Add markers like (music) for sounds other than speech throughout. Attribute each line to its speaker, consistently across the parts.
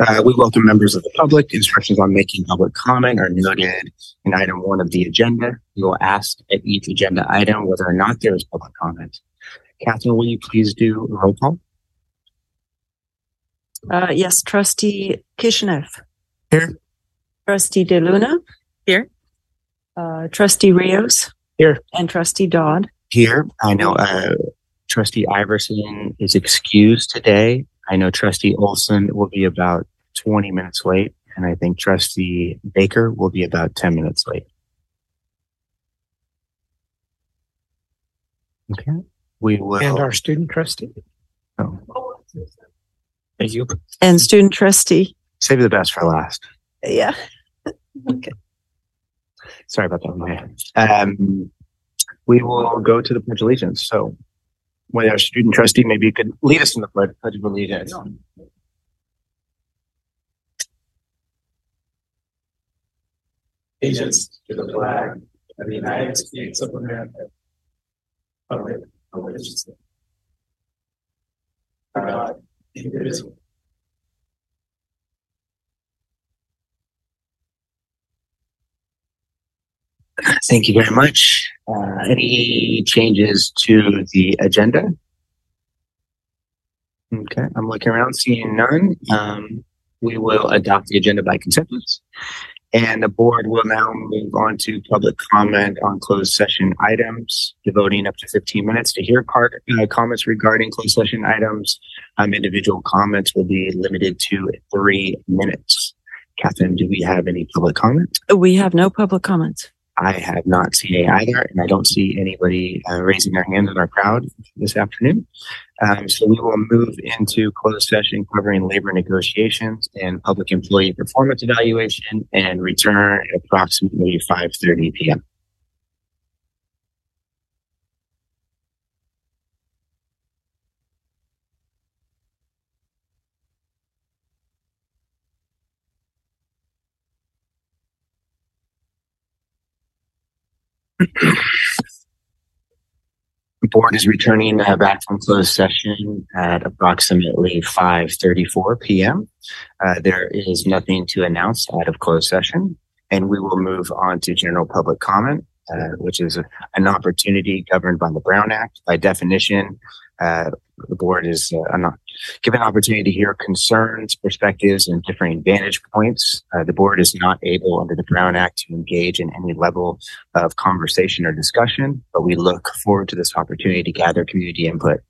Speaker 1: Uh, we welcome members of the public. Instructions on making public comment are noted in item one of the agenda. We will ask at each agenda item whether or not there is public comment. Catherine, will you please do a roll call?
Speaker 2: Uh, yes, trustee Kishinev.
Speaker 1: Here.
Speaker 2: Trustee DeLuna.
Speaker 3: Here.
Speaker 2: Uh, trustee Rios.
Speaker 1: Here.
Speaker 2: And trustee Dodd.
Speaker 1: Here, I know, uh, trustee Iverson is excused today. I know trustee Olson will be about twenty minutes late, and I think trustee Baker will be about ten minutes late. Okay, we will.
Speaker 4: And our student trustee.
Speaker 1: oh. Thank you.
Speaker 2: And student trustee.
Speaker 1: Save the best for last.
Speaker 2: Yeah. Okay.
Speaker 1: Sorry about that. Um, we will go to the pledge of allegiance. So, when our student trustee, maybe you could lead us in the pledge, pledge of allegiance.
Speaker 5: allegiance to the flag of the United States of America. Of it, of God, indivisible.
Speaker 1: Thank you very much. Uh, any changes to the agenda? Okay, I'm looking around, seeing none. Um, we will adopt the agenda by consensus. And the board will now move on to public comment on closed session items, devoting up to 15 minutes to hear part, uh, comments regarding closed session items. Um, individual comments will be limited to three minutes. Catherine, do we have any public comment?
Speaker 2: We have no public comments.
Speaker 1: I have not seen any either, and I don't see anybody uh, raising their hand in our crowd this afternoon. Um, so we will move into closed session covering labor negotiations and public employee performance evaluation and return at approximately 5.30 p.m. The board is returning uh, back from closed session at approximately 5:34 p.m. Uh, there is nothing to announce out of closed session, and we will move on to general public comment, uh, which is a- an opportunity governed by the Brown Act. By definition, uh, the board is uh, not given opportunity to hear concerns, perspectives, and differing vantage points. Uh, the board is not able, under the Brown Act, to engage in any level of conversation or discussion, but we look forward to this opportunity to gather community input.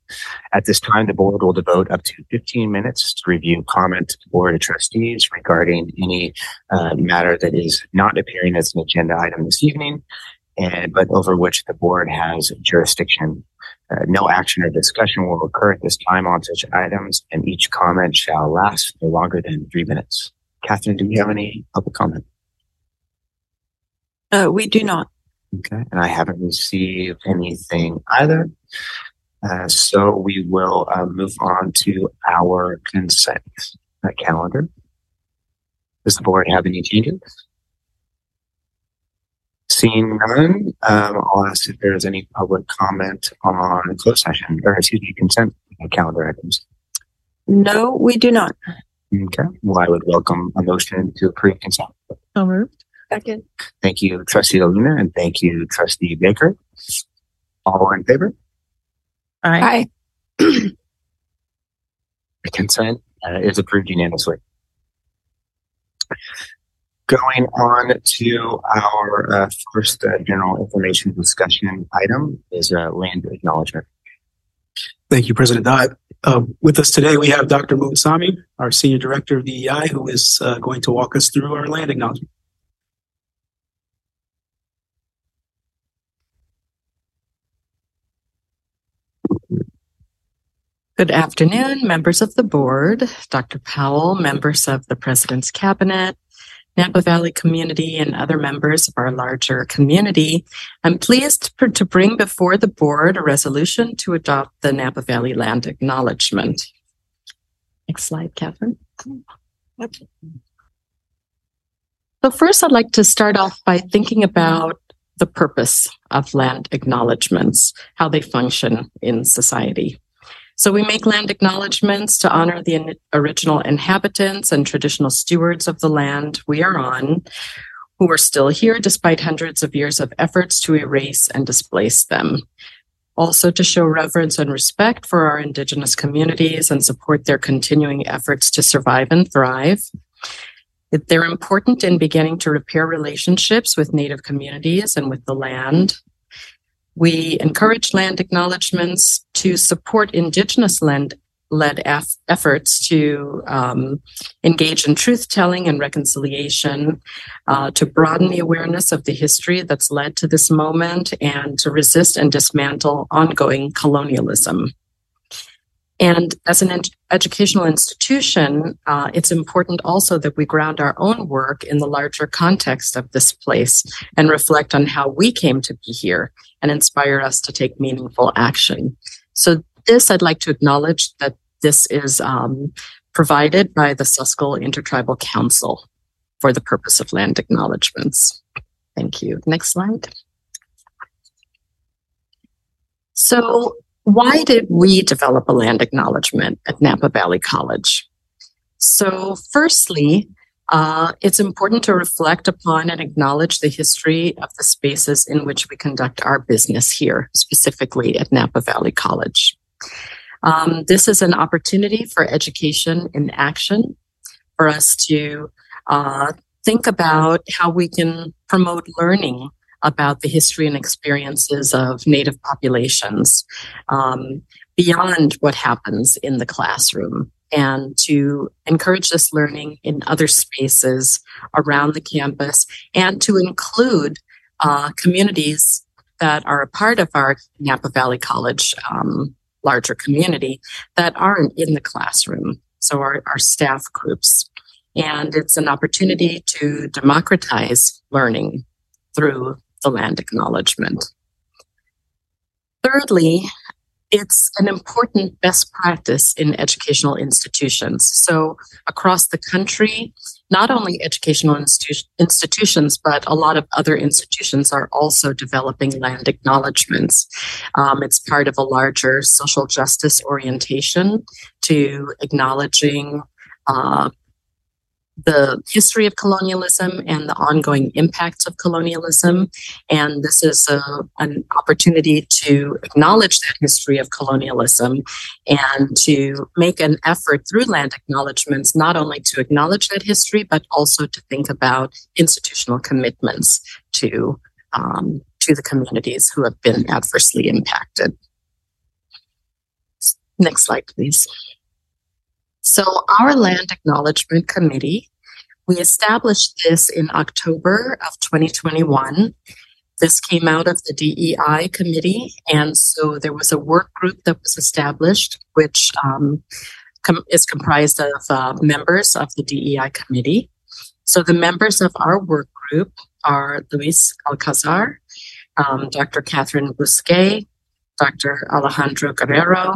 Speaker 1: At this time, the board will devote up to 15 minutes to review comments to the board of trustees regarding any uh, matter that is not appearing as an agenda item this evening, and but over which the board has jurisdiction. Uh, no action or discussion will occur at this time on such items, and each comment shall last no longer than three minutes. Catherine, do we have any public comment?
Speaker 2: Uh, we do not.
Speaker 1: Okay, and I haven't received anything either. Uh, so we will uh, move on to our consent calendar. Does the board have any changes? Seeing none, um, I'll ask if there's any public comment on closed session or excuse me, consent calendar items.
Speaker 2: No, we do not.
Speaker 1: Okay, well, I would welcome a motion to approve consent.
Speaker 2: So moved. Second.
Speaker 1: Thank you, Trustee Luna, and thank you, Trustee Baker. All in favor?
Speaker 3: Aye.
Speaker 1: The consent uh, is approved unanimously. Going on to our uh, first uh, general information discussion item is uh, land acknowledgement.
Speaker 4: Thank you, President Dodd. Uh, with us today, we have Dr. Muasami, our Senior Director of DEI, who is uh, going to walk us through our land acknowledgement.
Speaker 3: Good afternoon, members of the board, Dr. Powell, members of the President's Cabinet, Napa Valley community, and other members of our larger community. I'm pleased to bring before the board a resolution to adopt the Napa Valley Land Acknowledgement. Next slide, Catherine. So first, I'd like to start off by thinking about the purpose of land acknowledgements, how they function in society. So we make land acknowledgements to honor the in- original inhabitants and traditional stewards of the land we are on, who are still here despite hundreds of years of efforts to erase and displace them. Also to show reverence and respect for our indigenous communities and support their continuing efforts to survive and thrive. They're important in beginning to repair relationships with Native communities and with the land. We encourage land acknowledgements to support Indigenous land led eff- efforts to um, engage in truth telling and reconciliation, uh, to broaden the awareness of the history that's led to this moment, and to resist and dismantle ongoing colonialism. And as an educational institution, uh, it's important also that we ground our own work in the larger context of this place and reflect on how we came to be here and inspire us to take meaningful action. So this, I'd like to acknowledge that this is um, provided by the Suscol Intertribal Council for the purpose of land acknowledgements. Thank you. Next slide. So why did we develop a land acknowledgement at Napa Valley College? So firstly, uh, it's important to reflect upon and acknowledge the history of the spaces in which we conduct our business here, specifically at Napa Valley College. Um, this is an opportunity for education in action for us to uh, think about how we can promote learning about the history and experiences of Native populations um, beyond what happens in the classroom and to encourage this learning in other spaces around the campus and to include uh, communities that are a part of our Napa Valley College um, larger community that aren't in the classroom. So our, our staff groups. And it's an opportunity to democratize learning through the land acknowledgement. Thirdly, it's an important best practice in educational institutions. So across the country, not only educational institu- institutions, but a lot of other institutions are also developing land acknowledgements. Um, it's part of a larger social justice orientation to acknowledging uh, the history of colonialism and the ongoing impacts of colonialism. And this is a, an opportunity to acknowledge that history of colonialism and to make an effort through land acknowledgements, not only to acknowledge that history, but also to think about institutional commitments to, um, to the communities who have been adversely impacted. Next slide, please. So our land acknowledgement committee, we established this in October of 2021. This came out of the DEI committee. And so there was a work group that was established, which um, com- is comprised of uh, members of the DEI committee. So the members of our work group are Luis Alcazar, um, Dr. Catherine Busquet, Dr. Alejandro Guerrero,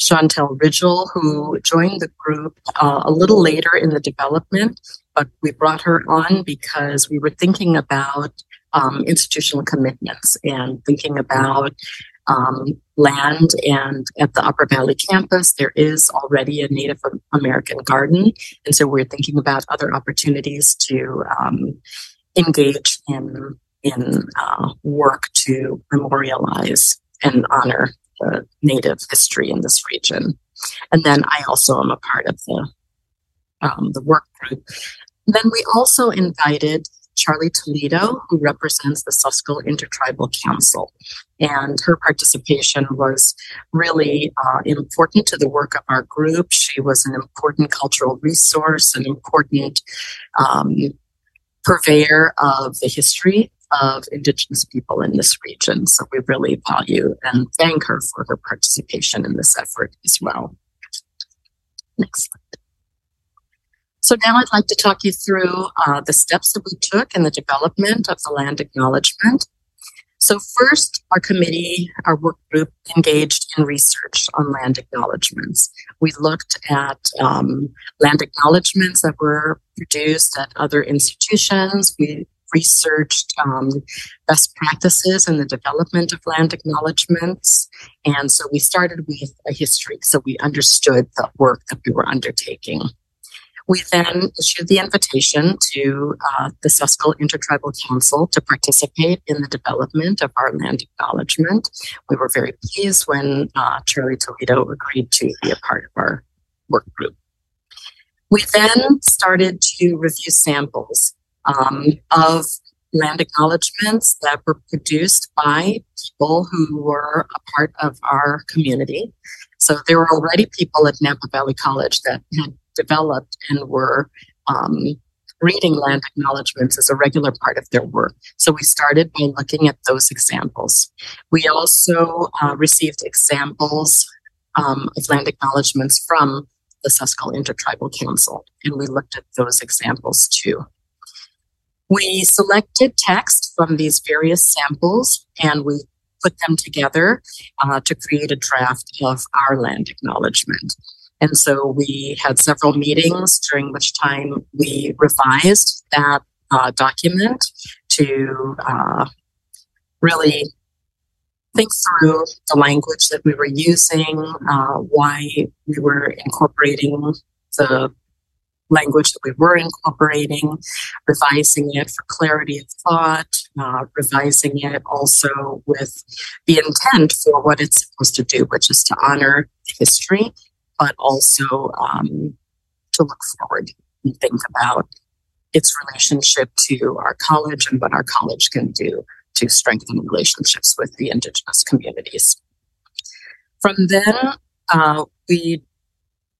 Speaker 3: Chantel Ridgel, who joined the group uh, a little later in the development, but we brought her on because we were thinking about um, institutional commitments and thinking about um, land. And at the Upper Valley campus, there is already a Native American garden. And so we're thinking about other opportunities to um, engage in, in uh, work to memorialize and honor the Native history in this region. And then I also am a part of the um, the work group. Then we also invited Charlie Toledo, who represents the Suscol Intertribal Council. And her participation was really uh, important to the work of our group. She was an important cultural resource, an important um, purveyor of the history of Indigenous people in this region. So we really value and thank her for her participation in this effort as well. Next slide. So now I'd like to talk you through uh, the steps that we took in the development of the land acknowledgement. So first, our committee, our work group engaged in research on land acknowledgements. We looked at um, land acknowledgements that were produced at other institutions. We researched um, best practices in the development of land acknowledgements. And so we started with a history, so we understood the work that we were undertaking. We then issued the invitation to uh, the Suscol Intertribal Council to participate in the development of our land acknowledgement. We were very pleased when uh, Charlie Toledo agreed to be a part of our work group. We then started to review samples um, of land acknowledgements that were produced by people who were a part of our community. So there were already people at Napa Valley College that had developed and were um, reading land acknowledgements as a regular part of their work. So we started by looking at those examples. We also uh, received examples um, of land acknowledgements from the Suscol Intertribal Council, and we looked at those examples too. We selected text from these various samples and we put them together uh, to create a draft of our land acknowledgement. And so we had several meetings during which time we revised that uh, document to uh, really think through the language that we were using, uh, why we were incorporating the language that we were incorporating, revising it for clarity of thought, uh, revising it also with the intent for what it's supposed to do, which is to honor history, but also um, to look forward and think about its relationship to our college and what our college can do to strengthen relationships with the Indigenous communities. From then, uh, we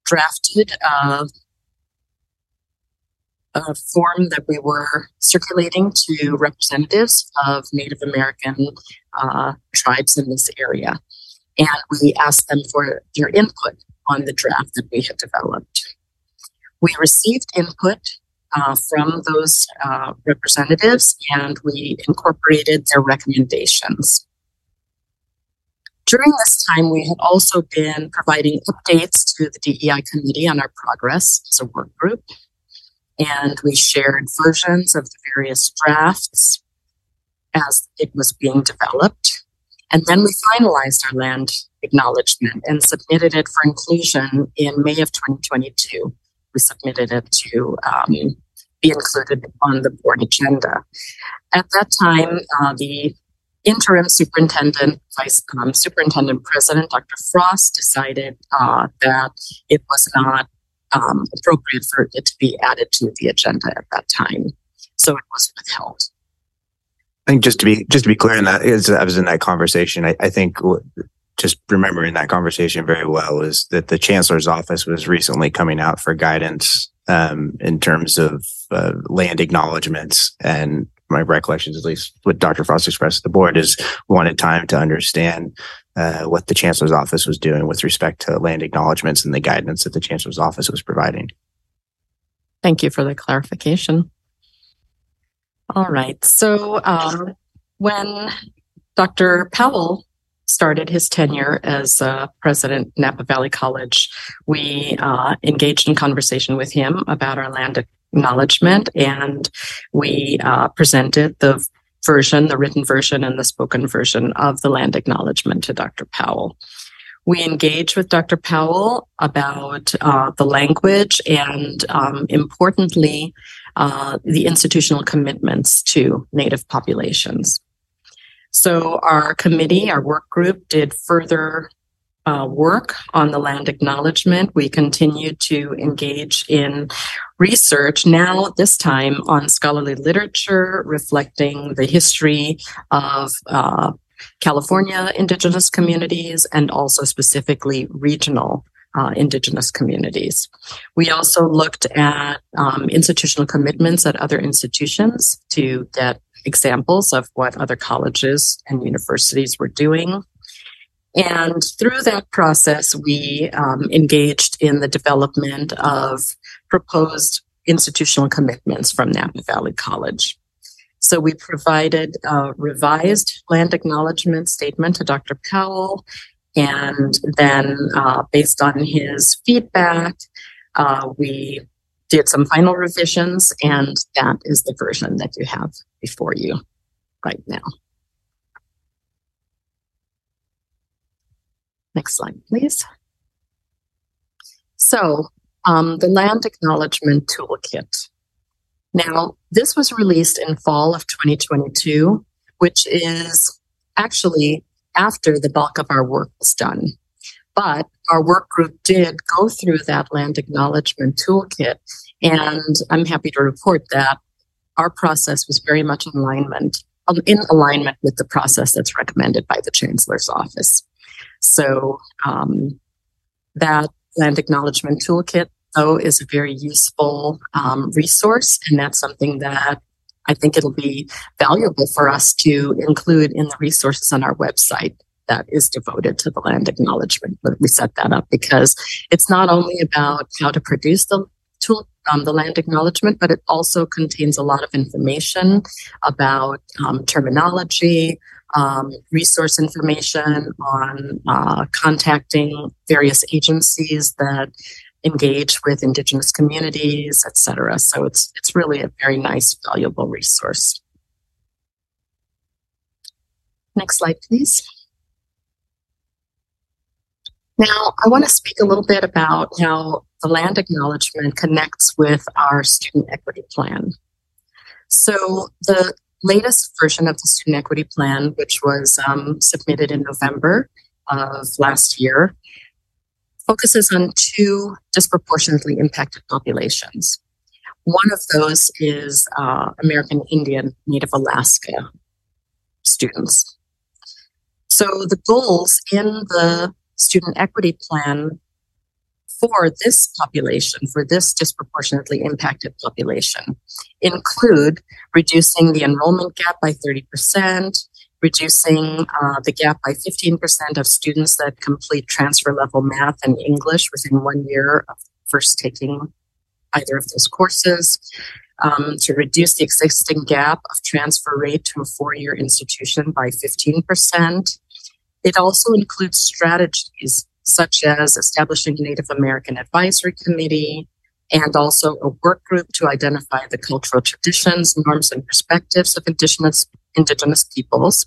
Speaker 3: drafted a, a form that we were circulating to representatives of Native American uh, tribes in this area. And we asked them for their input on the draft that we had developed. We received input uh, from those uh, representatives and we incorporated their recommendations. During this time, we had also been providing updates to the DEI committee on our progress as a work group. And we shared versions of the various drafts as it was being developed. And then we finalized our land acknowledgement and submitted it for inclusion in May of 2022 we submitted it to um, be included on the board agenda. At that time, uh, the interim superintendent, vice um, superintendent president, Dr. Frost, decided uh, that it was not um, appropriate for it to be added to the agenda at that time, so it was withheld.
Speaker 1: I think just to be just to be clear in that, is I was in that conversation. I, I think just remembering that conversation very well is that the chancellor's office was recently coming out for guidance um, in terms of uh, land acknowledgments and my recollections, at least what Dr. Frost expressed to the board, is wanted time to understand uh, what the chancellor's office was doing with respect to land acknowledgments and the guidance that the chancellor's office was providing.
Speaker 3: Thank you for the clarification. All right. So um, when Dr. Powell started his tenure as uh, president Napa Valley College, we uh, engaged in conversation with him about our land acknowledgement, and we uh, presented the version, the written version, and the spoken version of the land acknowledgement to Dr. Powell. We engage with Dr. Powell about uh, the language and, um, importantly, uh, the institutional commitments to Native populations. So our committee, our work group did further uh, work on the land acknowledgement. We continued to engage in research now, this time on scholarly literature reflecting the history of uh, California indigenous communities and also specifically regional uh, indigenous communities. We also looked at um, institutional commitments at other institutions to get examples of what other colleges and universities were doing. And through that process, we um, engaged in the development of proposed institutional commitments from Napa Valley College. So we provided a revised land acknowledgement statement to Dr. Powell. And then, uh, based on his feedback, uh, we did some final revisions, and that is the version that you have before you right now. Next slide, please. So, um, the Land Acknowledgement Toolkit. Now, this was released in fall of 2022, which is actually after the bulk of our work was done. But our work group did go through that land acknowledgement toolkit, and I'm happy to report that our process was very much in alignment um, in alignment with the process that's recommended by the chancellor's office. So um, that land acknowledgement toolkit, though, is a very useful um, resource, and that's something that I think it'll be valuable for us to include in the resources on our website that is devoted to the land acknowledgement. But we set that up because it's not only about how to produce the tool, um, the land acknowledgement, but it also contains a lot of information about um, terminology, um, resource information on uh, contacting various agencies that engage with indigenous communities, etc. So it's it's really a very nice, valuable resource. Next slide, please. Now, I want to speak a little bit about how the land acknowledgement connects with our student equity plan. So the latest version of the student equity plan, which was um, submitted in November of last year, focuses on two disproportionately impacted populations. One of those is uh, American Indian Native Alaska students. So the goals in the student equity plan for this population, for this disproportionately impacted population, include reducing the enrollment gap by 30%, reducing uh, the gap by 15% of students that complete transfer level math and English within one year of first taking either of those courses, um, to reduce the existing gap of transfer rate to a four year institution by 15%. It also includes strategies such as establishing a Native American Advisory Committee, and also a work group to identify the cultural traditions, norms, and perspectives of indigenous indigenous peoples.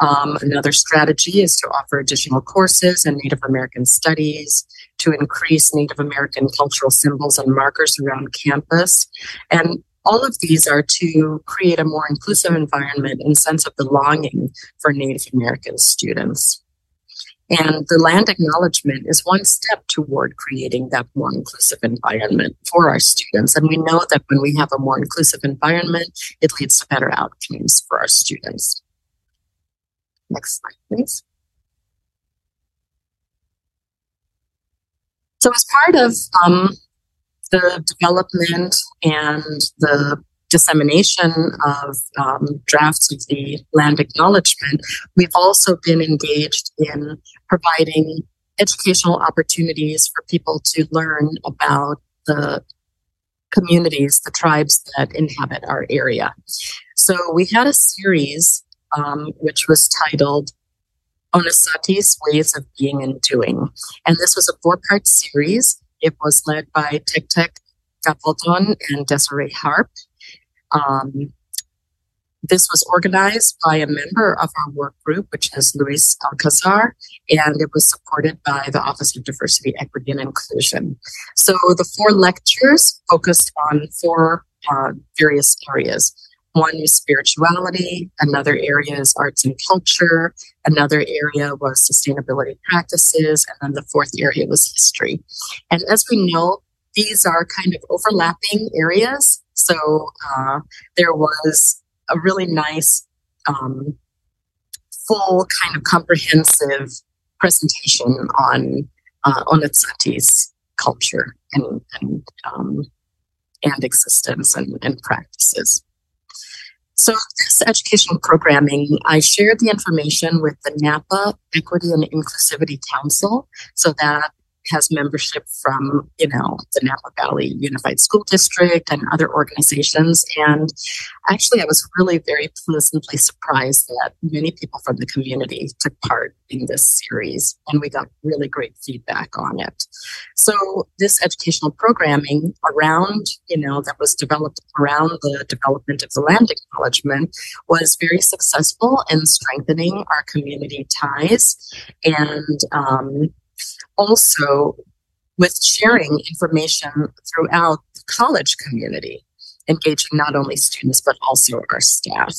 Speaker 3: Um, another strategy is to offer additional courses in Native American studies, to increase Native American cultural symbols and markers around campus. And all of these are to create a more inclusive environment and sense of belonging for Native American students. And the land acknowledgement is one step toward creating that more inclusive environment for our students. And we know that when we have a more inclusive environment, it leads to better outcomes for our students. Next slide, please. So, as part of um, the development and the dissemination of um, drafts of the land acknowledgement, we've also been engaged in providing educational opportunities for people to learn about the communities, the tribes that inhabit our area. So we had a series um, which was titled Onisati's Ways of Being and Doing. And this was a four part series. It was led by Tek Tek Gapaldon and Desiree Harp. Um, this was organized by a member of our work group, which is Luis Alcazar, and it was supported by the Office of Diversity, Equity, and Inclusion. So the four lectures focused on four uh, various areas. One is spirituality, another area is arts and culture, another area was sustainability practices, and then the fourth area was history. And as we know, these are kind of overlapping areas so uh, there was a really nice, um, full kind of comprehensive presentation on uh, Onitsati's culture and and, um, and existence and, and practices. So this educational programming, I shared the information with the NAPA Equity and Inclusivity Council so that has membership from, you know, the Napa Valley Unified School District and other organizations. And actually, I was really very pleasantly surprised that many people from the community took part in this series, and we got really great feedback on it. So, this educational programming around, you know, that was developed around the development of the land acknowledgement was very successful in strengthening our community ties and um, also with sharing information throughout the college community, engaging not only students but also our staff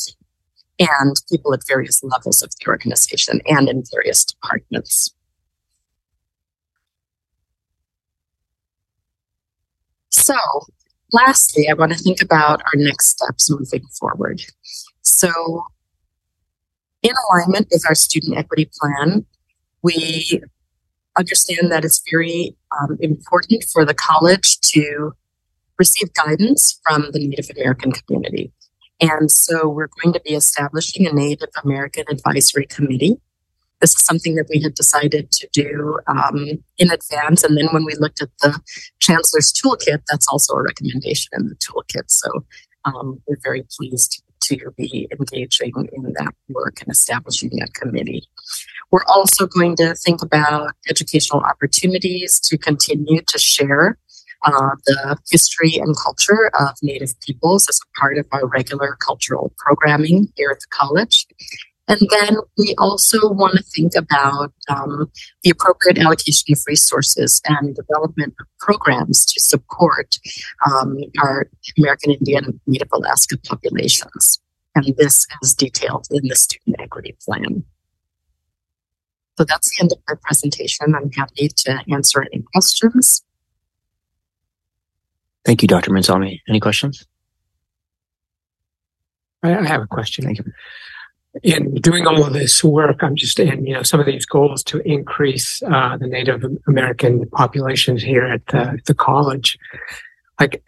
Speaker 3: and people at various levels of the organization and in various departments. So, lastly, I want to think about our next steps moving forward. So, in alignment with our student equity plan, we understand that it's very um, important for the college to receive guidance from the Native American community. And so we're going to be establishing a Native American Advisory Committee. This is something that we had decided to do um, in advance. And then when we looked at the Chancellor's Toolkit, that's also a recommendation in the toolkit. So um, we're very pleased to be engaging in that work and establishing that committee. We're also going to think about educational opportunities to continue to share uh, the history and culture of Native peoples as a part of our regular cultural programming here at the college. And then we also want to think about um, the appropriate allocation of resources and development of programs to support um, our American Indian and Native Alaska populations. And this is detailed in the student equity plan. So that's the end of my presentation. I'm happy to answer any questions.
Speaker 1: Thank you, Dr. Mansami. Any questions?
Speaker 6: I, I have a question.
Speaker 1: Thank you.
Speaker 6: In doing all of this work, I'm just in, you know, some of these goals to increase uh, the Native American populations here at the, the college. Like,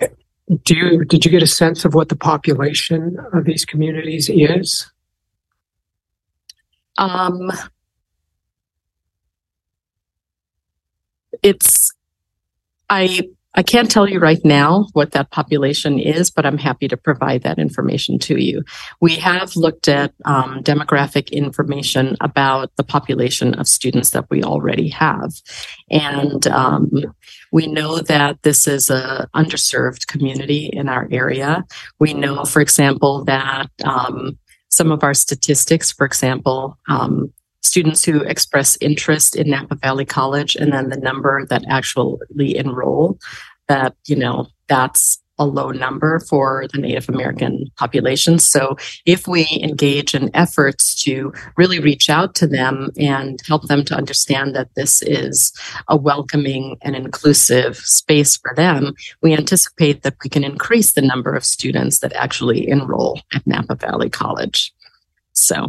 Speaker 6: do you did you get a sense of what the population of these communities is?
Speaker 3: Um, it's I I can't tell you right now what that population is, but I'm happy to provide that information to you. We have looked at um, demographic information about the population of students that we already have, and um, we know that this is a underserved community in our area. We know, for example, that um, some of our statistics, for example, um, students who express interest in Napa Valley College and then the number that actually enroll, that, you know, that's a low number for the Native American population. So if we engage in efforts to really reach out to them and help them to understand that this is a welcoming and inclusive space for them, we anticipate that we can increase the number of students that actually enroll at Napa Valley College. So,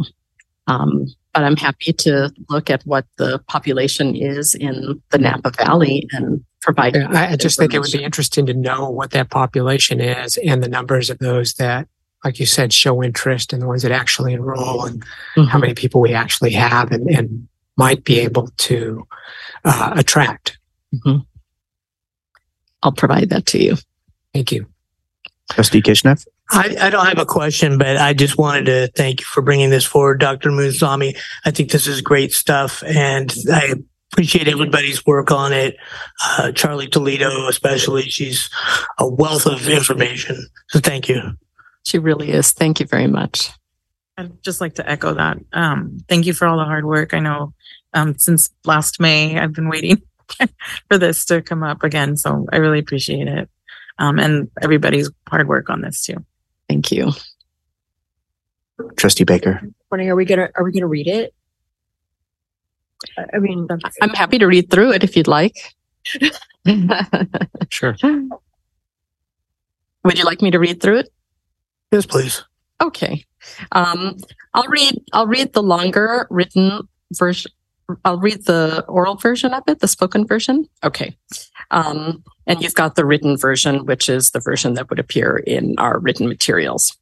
Speaker 3: um, but I'm happy to look at what the population is in the Napa Valley and provide.
Speaker 6: Yeah, I, I just think it would be interesting to know what that population is and the numbers of those that, like you said, show interest and the ones that actually enroll and how
Speaker 3: Mhm.
Speaker 6: many people we actually have and, and might be able to uh, attract.
Speaker 3: I'll provide that to you.
Speaker 6: Thank you.
Speaker 1: Trustee Kishnev?
Speaker 7: I, I don't have a question, but I just wanted to thank you for bringing this forward, Dr. Musami. I think this is great stuff, and I appreciate everybody's work on it. Uh, Charlie Toledo, especially, she's a wealth of information. So thank you.
Speaker 3: She really is. Thank you very much.
Speaker 8: I'd just like to echo that. Um, thank you for all the hard work. I know um, since last May, I've been waiting (laughs) for this to come up again. So I really appreciate it. Um, and everybody's hard work on this too.
Speaker 3: Thank you.
Speaker 1: Trustee Baker?
Speaker 2: Morning, are we gonna, are we gonna read it? I I mean,
Speaker 3: I'm happy to read through it if you'd like. (laughs)
Speaker 6: Sure.
Speaker 3: Would you like me to read through it?
Speaker 7: Yes, please.
Speaker 3: Okay. Um, I'll read, I'll read the longer written version. I'll read the oral version of it, the spoken version. Okay. Um, and you've got the written version, which is the version that would appear in our written materials.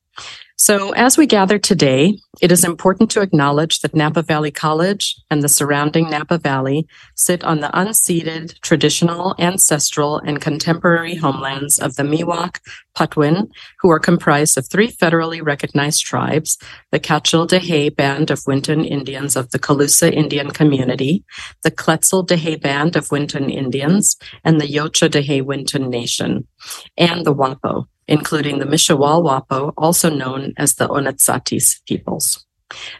Speaker 3: So as we gather today, it is important to acknowledge that Napa Valley College and the surrounding Napa Valley sit on the unceded, traditional, ancestral, and contemporary homelands of the Miwok, Patwin, who are comprised of three federally recognized tribes, the Cachil Dehe Band of Wintun Indians of the Colusa Indian Community, the Kletsel Dehe Band of Wintun Indians, and the Yocha Dehe Wintun Nation, and the Wappo, including the Mishewal Wappo, also known as the Onasatis peoples.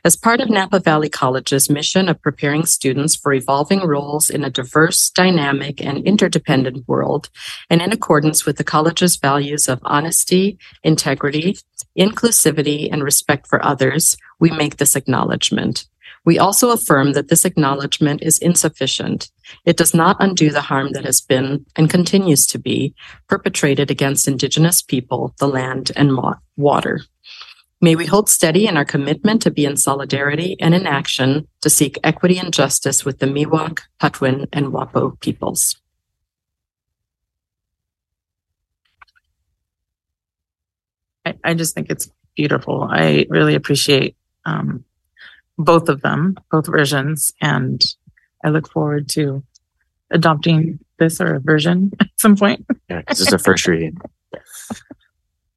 Speaker 3: As part of Napa Valley College's mission of preparing students for evolving roles in a diverse, dynamic, and interdependent world, and in accordance with the college's values of honesty, integrity, inclusivity, and respect for others, we make this acknowledgement. We also affirm that this acknowledgement is insufficient. It does not undo the harm that has been and continues to be perpetrated against Indigenous people, the land, and water. May we hold steady in our commitment to be in solidarity and in action to seek equity and justice with the Miwok, Patwin, and Wappo peoples.
Speaker 8: I, I just think it's beautiful. I really appreciate um, both of them, both versions, and I look forward to adopting this or a version (laughs) at some point.
Speaker 1: Yeah, 'cause this is a first reading. (laughs)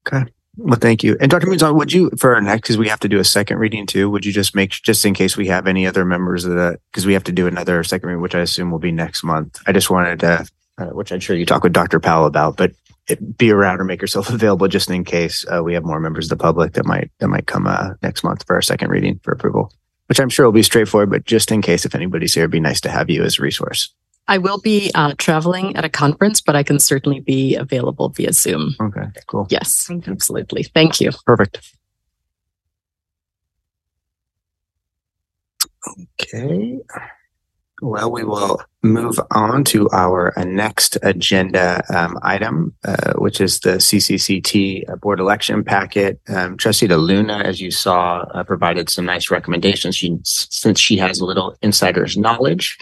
Speaker 1: Okay. Well, thank you. And Dr. Moonson, would you, for our next, because we have to do a second reading too, would you just make, just in case we have any other members of the, because we have to do another second reading, which I assume will be next month. I just wanted to, uh, which I'm sure you talk with Dr. Powell about, but it, be around or make yourself (laughs) available just in case uh, we have more members of the public that might, that might come uh, next month for our second reading for approval, which I'm sure will be straightforward, but just in case if anybody's here, it'd be nice to have you as a resource.
Speaker 3: I will be uh, traveling at a conference, but I can certainly be available via Zoom.
Speaker 1: Okay, cool.
Speaker 3: Yes,
Speaker 8: Thank
Speaker 3: absolutely. Thank you.
Speaker 1: Perfect. Okay. Well, we will move on to our uh, next agenda um, item, uh, which is the CCCT uh, board election packet. Um, Trustee DeLuna, as you saw, uh, provided some nice recommendations she, since she has a little insider's knowledge.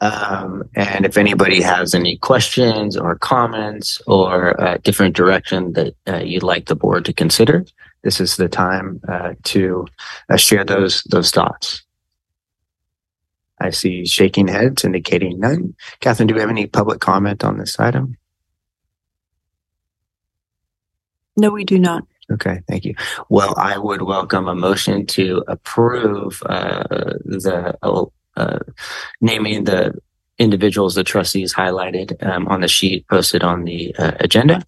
Speaker 1: Um, and if anybody has any questions or comments or uh, different direction that uh, you'd like the board to consider, this is the time to share those those thoughts. I see shaking heads indicating none. Catherine, do we have any public comment on this item?
Speaker 2: No, we do not.
Speaker 1: Okay, thank you. Well, I would welcome a motion to approve uh, the uh, naming the individuals, the trustees highlighted um, on the sheet posted on the uh, agenda.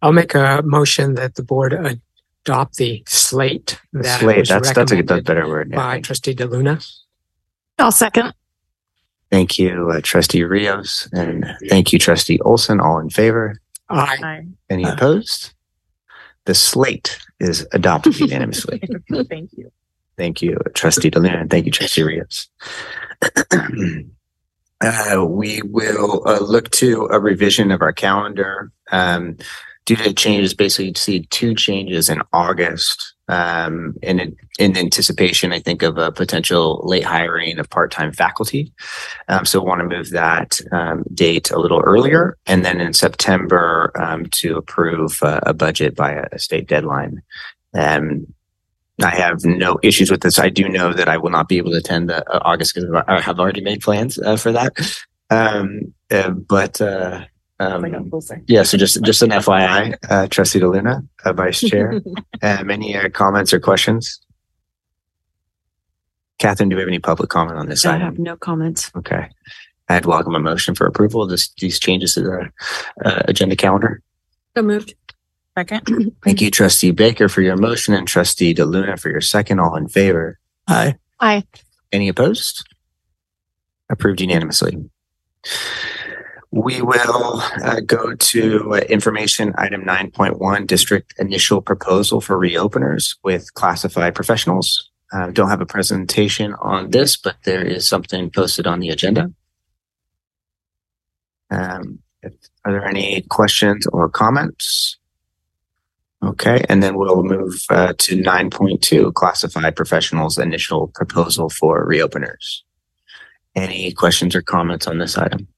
Speaker 6: I'll make a motion that the board adopt the slate that
Speaker 1: Slate, that's that's a that's a better word. yeah,
Speaker 6: by trustee DeLuna.
Speaker 3: I'll second.
Speaker 1: Thank you, uh, Trustee Rios, and thank you, Trustee Olson. All in favor?
Speaker 6: Aye.
Speaker 1: Any opposed? The slate is adopted (laughs) unanimously.
Speaker 8: Thank you.
Speaker 1: Thank you, Trustee Delaney, and thank you, Trustee Rios. (clears throat) Uh, we will uh, look to a revision of our calendar. Um, due to changes, basically see two changes in August. Um, in in anticipation, I think of a potential late hiring of part time faculty. Um, so want to move that um, date a little earlier, and then in September um, to approve uh, a budget by a, state deadline. Um, I have no issues with this. I do know that I will not be able to attend uh, August because I have already made plans uh, for that. Um, uh, but uh, um,
Speaker 8: Like a full second.
Speaker 1: yeah, so just just an FYI, uh, Trustee DeLuna, uh, Vice (laughs) Chair. um, any uh, comments or questions? Catherine, do we have any public comment on this
Speaker 2: I
Speaker 1: item?
Speaker 2: have no comments.
Speaker 1: Okay, I'd welcome a motion for approval of this, these changes to the uh, agenda calendar.
Speaker 2: So moved.
Speaker 8: Second. (clears throat)
Speaker 1: Thank you, Trustee Baker, for your motion, and Trustee DeLuna for your second. All in favor?
Speaker 7: Aye.
Speaker 2: Aye.
Speaker 1: Any opposed? Approved unanimously. We will uh, go to uh, information item nine point one, district initial proposal for reopeners with classified professionals. Uh, don't have a presentation on this, but there is something posted on the agenda. Um, if- are there any questions or comments? Okay, and then we'll move uh, to nine point two, classified professionals initial proposal for reopeners. Any questions or comments on this item?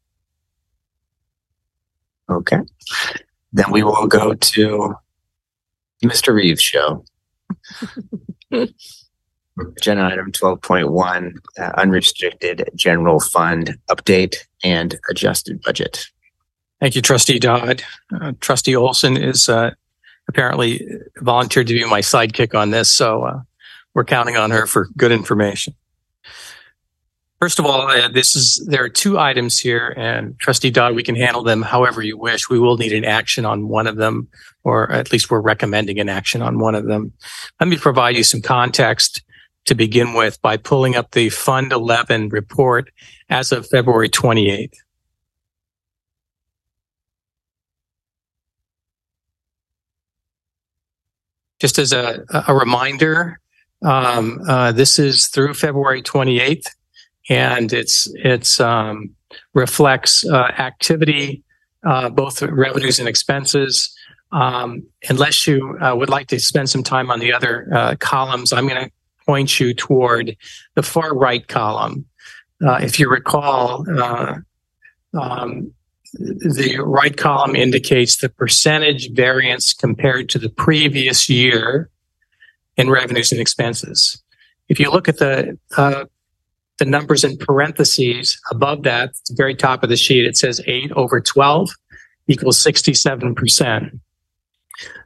Speaker 1: Okay, then we will go to Mr. Reeves' show. (laughs) Agenda item twelve point one, uh, unrestricted general fund update and adjusted budget.
Speaker 9: Thank you, trustee Dodd. Uh, trustee Olson is, uh, apparently volunteered to be my sidekick on this, so, uh, we're counting on her for good information. First of all, uh, this is, there are two items here and trustee Dodd, we can handle them however you wish. We will need an action on one of them, or at least we're recommending an action on one of them. Let me provide you some context to begin with by pulling up the Fund 11 report as of February 28th. Just as a, a reminder, um, uh, this is through February 28th and it's, it's, um, reflects, uh, activity, uh, both revenues and expenses. Um, unless you, uh, would like to spend some time on the other, uh, columns, I'm going to point you toward the far right column. Uh, if you recall, uh, um, the right column indicates the percentage variance compared to the previous year in revenues and expenses. If you look at the uh, the numbers in parentheses above that, at the very top of the sheet, it says 8 over 12 equals 67%.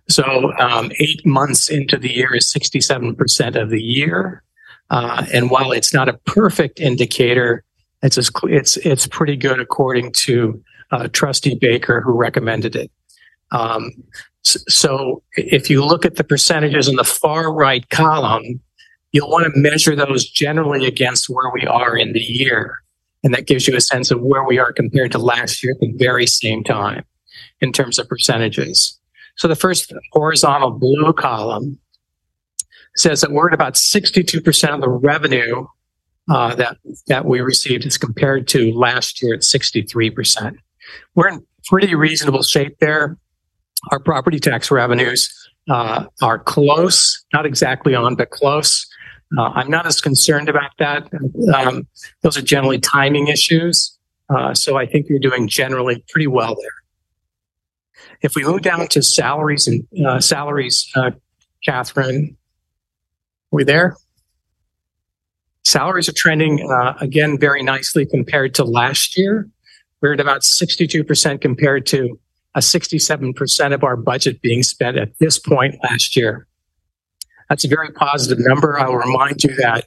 Speaker 9: So um, eight months into the year is 67% of the year. Uh, and while it's not a perfect indicator, it's as, it's it's pretty good according to uh, Trustee Baker, who recommended it. Um, so if you look at the percentages in the far right column, you'll want to measure those generally against where we are in the year. And that gives you a sense of where we are compared to last year at the very same time in terms of percentages. So the first horizontal blue column says that we're at about 62% of the revenue uh, that that we received as compared to last year at 63%. We're in pretty reasonable shape there. Our property tax revenues uh, are close, not exactly on, but close. Uh, I'm not as concerned about that. Um, those are generally timing issues. Uh, so I think you're doing generally pretty well there. If we move down to salaries and uh, salaries, uh, Catherine, are we there? Salaries are trending uh, again very nicely compared to last year. We're at about 62% compared to a 67% of our budget being spent at this point last year. That's a very positive number. I will remind you that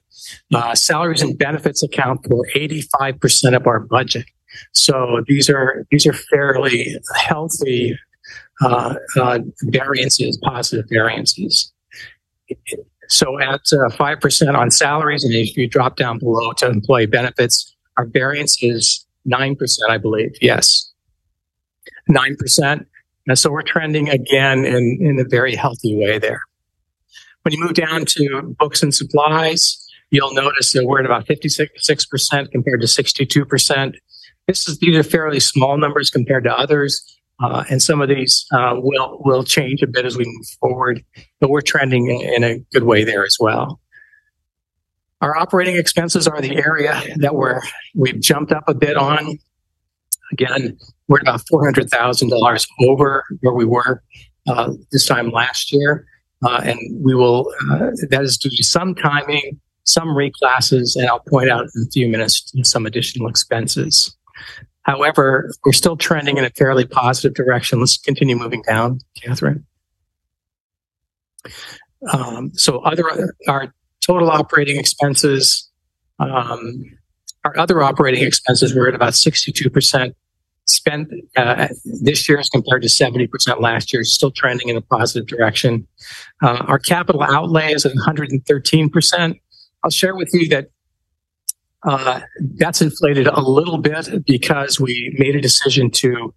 Speaker 9: uh, salaries and benefits account for 85% of our budget. So these are these are fairly healthy uh, uh, variances, positive variances. So at uh, five percent on salaries, and if you drop down below to employee benefits, our variance is nine percent, I believe. Yes, nine percent. And so we're trending again in in a very healthy way there. When you move down to books and supplies, you'll notice that we're at about 56% compared to 62%. This is, these are fairly small numbers compared to others. Uh, and some of these uh, will will change a bit as we move forward, but we're trending in, in a good way there as well. Our operating expenses are the area that we're we've jumped up a bit on. Again, we're about four hundred thousand dollars over where we were uh, this time last year. Uh, and we will, uh, that is due to some timing, some reclasses, and I'll point out in a few minutes some additional expenses. However, we're still trending in a fairly positive direction. Let's continue moving down, Catherine. Um, so other, our total operating expenses, um, our other operating expenses were at about 62% spent uh, this year as compared to 70% last year, still trending in a positive direction. Uh, our capital outlay is at 113%. I'll share with you that uh, that's inflated a little bit because we made a decision to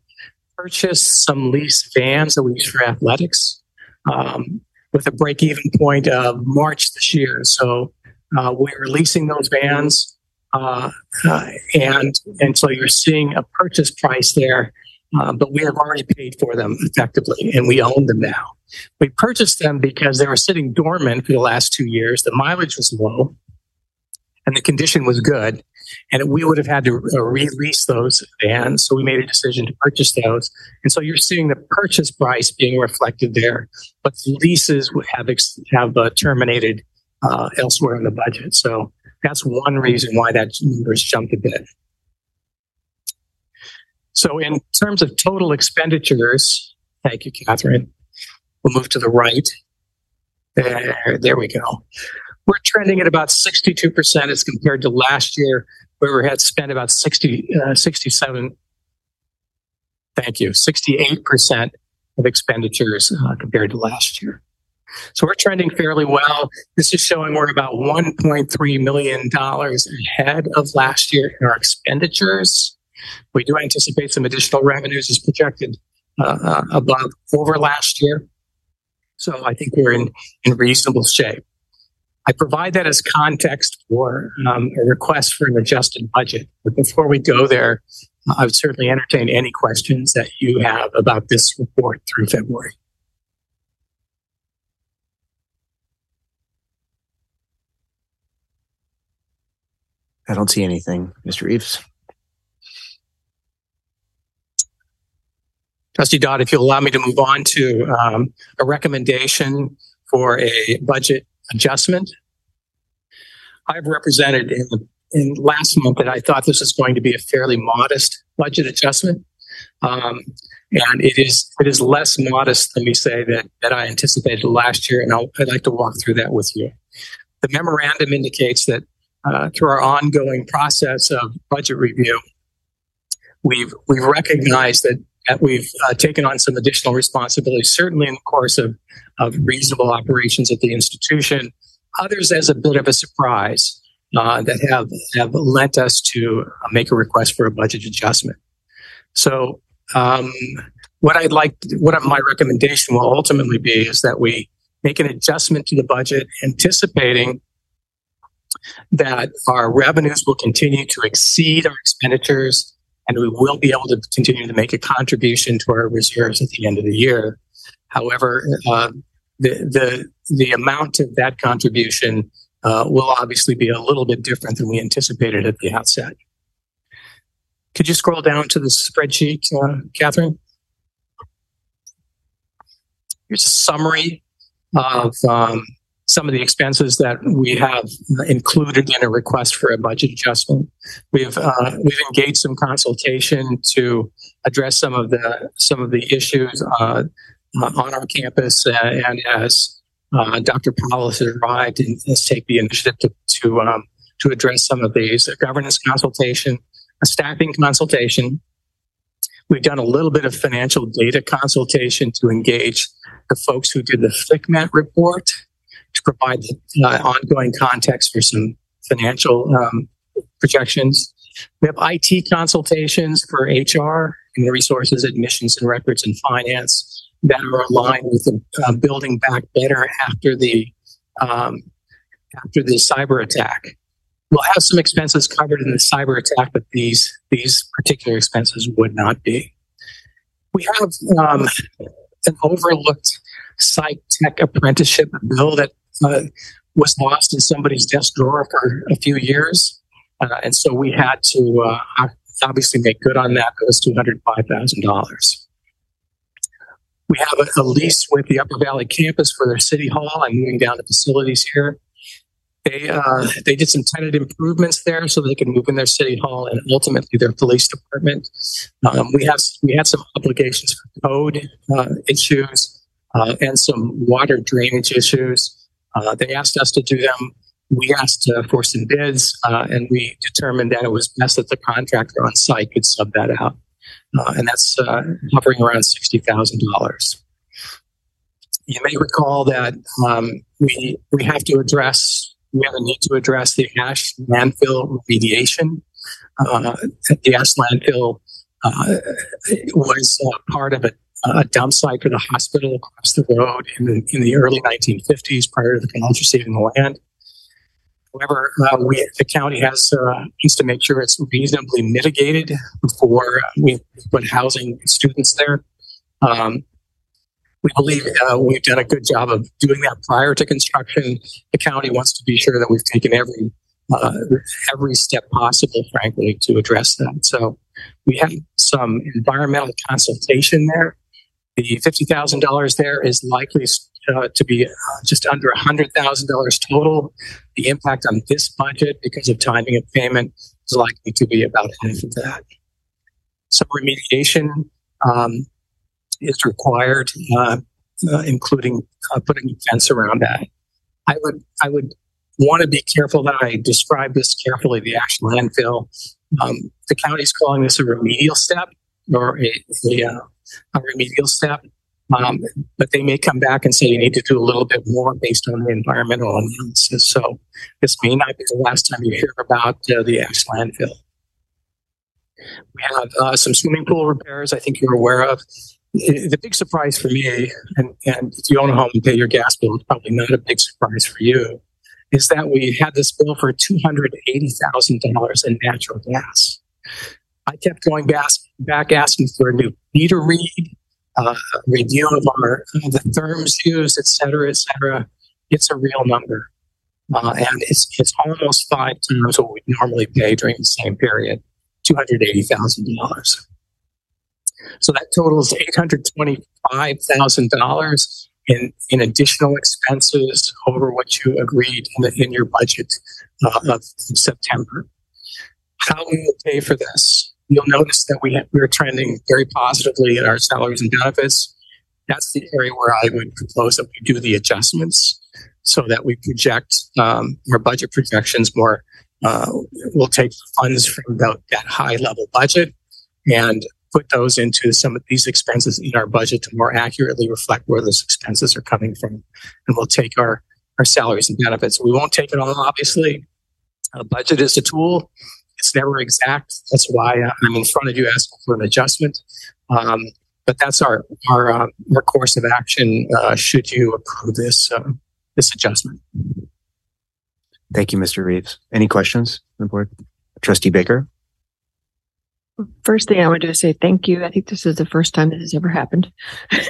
Speaker 9: purchase some leased vans that we use for athletics um, with a break even point of March this year. So uh, we are leasing those vans. Uh, uh, and and so you're seeing a purchase price there, uh, but we have already paid for them effectively, and we own them now. We purchased them because they were sitting dormant for the last two years. The mileage was low, and the condition was good. and we would have had to uh, release those vans. So we made a decision to purchase those. And so you're seeing the purchase price being reflected there, but leases have, ex- have uh, terminated uh, elsewhere in the budget. So that's one reason why that number's jumped a bit. So in terms of total expenditures, thank you, Catherine. We'll move to the right. There, there we go. We're trending at about 62% as compared to last year, where we had spent about 60, uh, 67. Thank you. 68% of expenditures uh, compared to last year. So we're trending fairly well. This is showing we're about $1.3 million ahead of last year in our expenditures. We do anticipate some additional revenues as projected uh, uh, above over last year. So I think we're in, in reasonable shape. I provide that as context for um, a request for an adjusted budget. But before we go there, I would certainly entertain any questions that you have about this report through February.
Speaker 1: I don't see anything, Mr. Reeves.
Speaker 9: Trustee Dodd, if you'll allow me to move on to um, a recommendation for a budget adjustment. I've represented in, in last month that I thought this was going to be a fairly modest budget adjustment. Um, and it is it is less modest, let me say, that, that I anticipated last year, and I'll, I'd like to walk through that with you. The memorandum indicates that uh, through our ongoing process of budget review, we've we've recognized that that we've uh, taken on some additional responsibilities, certainly in the course of, of reasonable operations at the institution. Others as a bit of a surprise uh, that have have lent us to uh, make a request for a budget adjustment. So, um, what I'd like, what my recommendation will ultimately be is that we make an adjustment to the budget, anticipating that our revenues will continue to exceed our expenditures and we will be able to continue to make a contribution to our reserves at the end of the year. However, uh, the, the, the amount of that contribution uh, will obviously be a little bit different than we anticipated at the outset. Could you scroll down to the spreadsheet, uh, Catherine? Here's a summary of um, some of the expenses that we have included in a request for a budget adjustment. We've uh, we've engaged some consultation to address some of the some of the issues uh, uh on our campus, uh, and as uh, Dr. Paulus has arrived and has taken the initiative to to, um, to address some of these. A governance consultation, a staffing consultation. We've done a little bit of financial data consultation to engage the folks who did the FCMAT report provide the uh, ongoing context for some financial um, projections. We have IT consultations for HR and resources, admissions and records and finance that are aligned with the uh, building back better after the um, after the cyber attack. We'll have some expenses covered in the cyber attack, but these these particular expenses would not be. We have um, an overlooked psych tech apprenticeship bill that uh, was lost in somebody's desk drawer for a few years. Uh, and so we had to uh, obviously make good on that. It was $205,000. We have a, a, lease with the Upper Valley campus for their city hall I'm moving down the facilities here. They, uh, they did some tenant improvements there so they can move in their city hall and ultimately their police department. Um, we have we had some obligations for code uh, issues uh, and some water drainage issues. Uh, they asked us to do them. We asked uh, for some bids, uh, and we determined that it was best that the contractor on site could sub that out. Uh, and that's uh, hovering around $60,000. You may recall that um, we, we have to address, we have a need to address the ash landfill remediation. Uh, the ash landfill was part of a a dump site for the hospital across the road in the, in the early 1950s prior to the canal receiving the land. However, uh, we, the county has uh, needs to make sure it's reasonably mitigated before we put housing students there. Um, we believe uh, we've done a good job of doing that prior to construction. The county wants to be sure that we've taken every uh, every step possible, frankly, to address that. So we have some environmental consultation there. The fifty thousand dollars there is likely uh, to be uh, just under hundred thousand dollars total. The impact on this budget, because of timing of payment, is likely to be about half of that. Some remediation um, is required, uh, uh, including uh, putting a fence around that. I would I would want to be careful that I describe this carefully. The actual landfill, um, the is calling this a remedial step or a, a, uh, a remedial step. Um, but they may come back and say you need to do a little bit more based on the environmental analysis. So this may not be the last time you hear about uh, the Ash landfill. We have uh, some swimming pool repairs. I think you're aware of. The big surprise for me, and, and if you own a home and pay your gas bill, it's probably not a big surprise for you, is that we had this bill for $280,000 in natural gas. I kept going back, back asking for a new meter read, uh, review of our uh, the terms used, et cetera, et cetera. It's a real number. Uh, and it's, it's almost five times what we normally pay during the same period, $280,000. So that totals $825,000 in, in additional expenses over what you agreed in, the, in your budget uh, of September. How we will pay for this? You'll notice that we have, we're trending very positively in our salaries and benefits. That's the area where I would propose that we do the adjustments so that we project um, our budget projections more. Uh, we'll take funds from the, that high level budget and put those into some of these expenses in our budget to more accurately reflect where those expenses are coming from. And we'll take our, our salaries and benefits. We won't take it all, obviously. A budget is a tool. It's never exact. That's why I'm in front of you asking for an adjustment. Um, but that's our our, uh, our course of action uh, should you approve this uh, this adjustment.
Speaker 1: Thank you, Mr. Reeves. Any questions on the board? Trustee Baker?
Speaker 2: First thing I want to do is say thank you. I think this is the first time this has ever happened,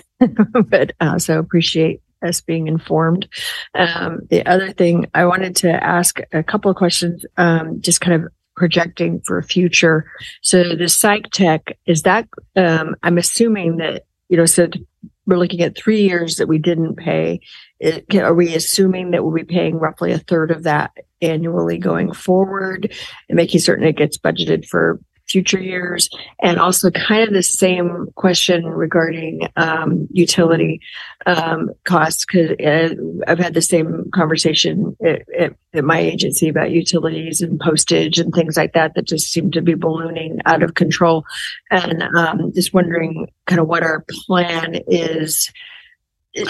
Speaker 2: (laughs) but uh, so appreciate us being informed. Um, the other thing I wanted to ask a couple of questions, um, just kind of projecting for future. So the psych tech is that um, I'm assuming that you know so we're looking at three years that we didn't pay. It, are we assuming that we'll be paying roughly a third of that annually going forward and making certain it gets budgeted for future years? And also kind of the same question regarding um, utility um, costs, because uh, I've had the same conversation at, at, at, my agency about utilities and postage and things like that that just seem to be ballooning out of control. And um, just wondering kind of what our plan is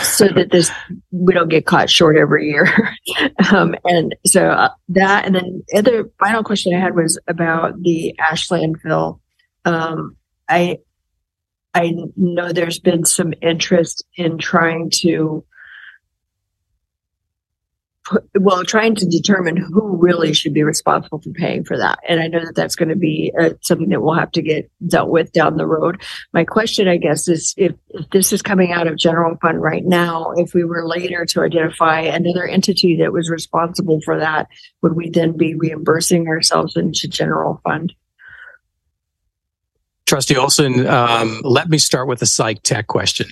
Speaker 2: so that this we don't get caught short every year. (laughs) um, and so uh, that, and then the other final question I had was about the ash landfill. Um, I I know there's been some interest in trying to well, trying to determine who really should be responsible for paying for that. And I know that that's going to be uh, something that we'll have to get dealt with down the road. My question, I guess, is if, if this is coming out of general fund right now, if we were later to identify another entity that was responsible for that, would we then be reimbursing ourselves into general fund?
Speaker 9: Trustee Olson, um, let me start with the psych tech question.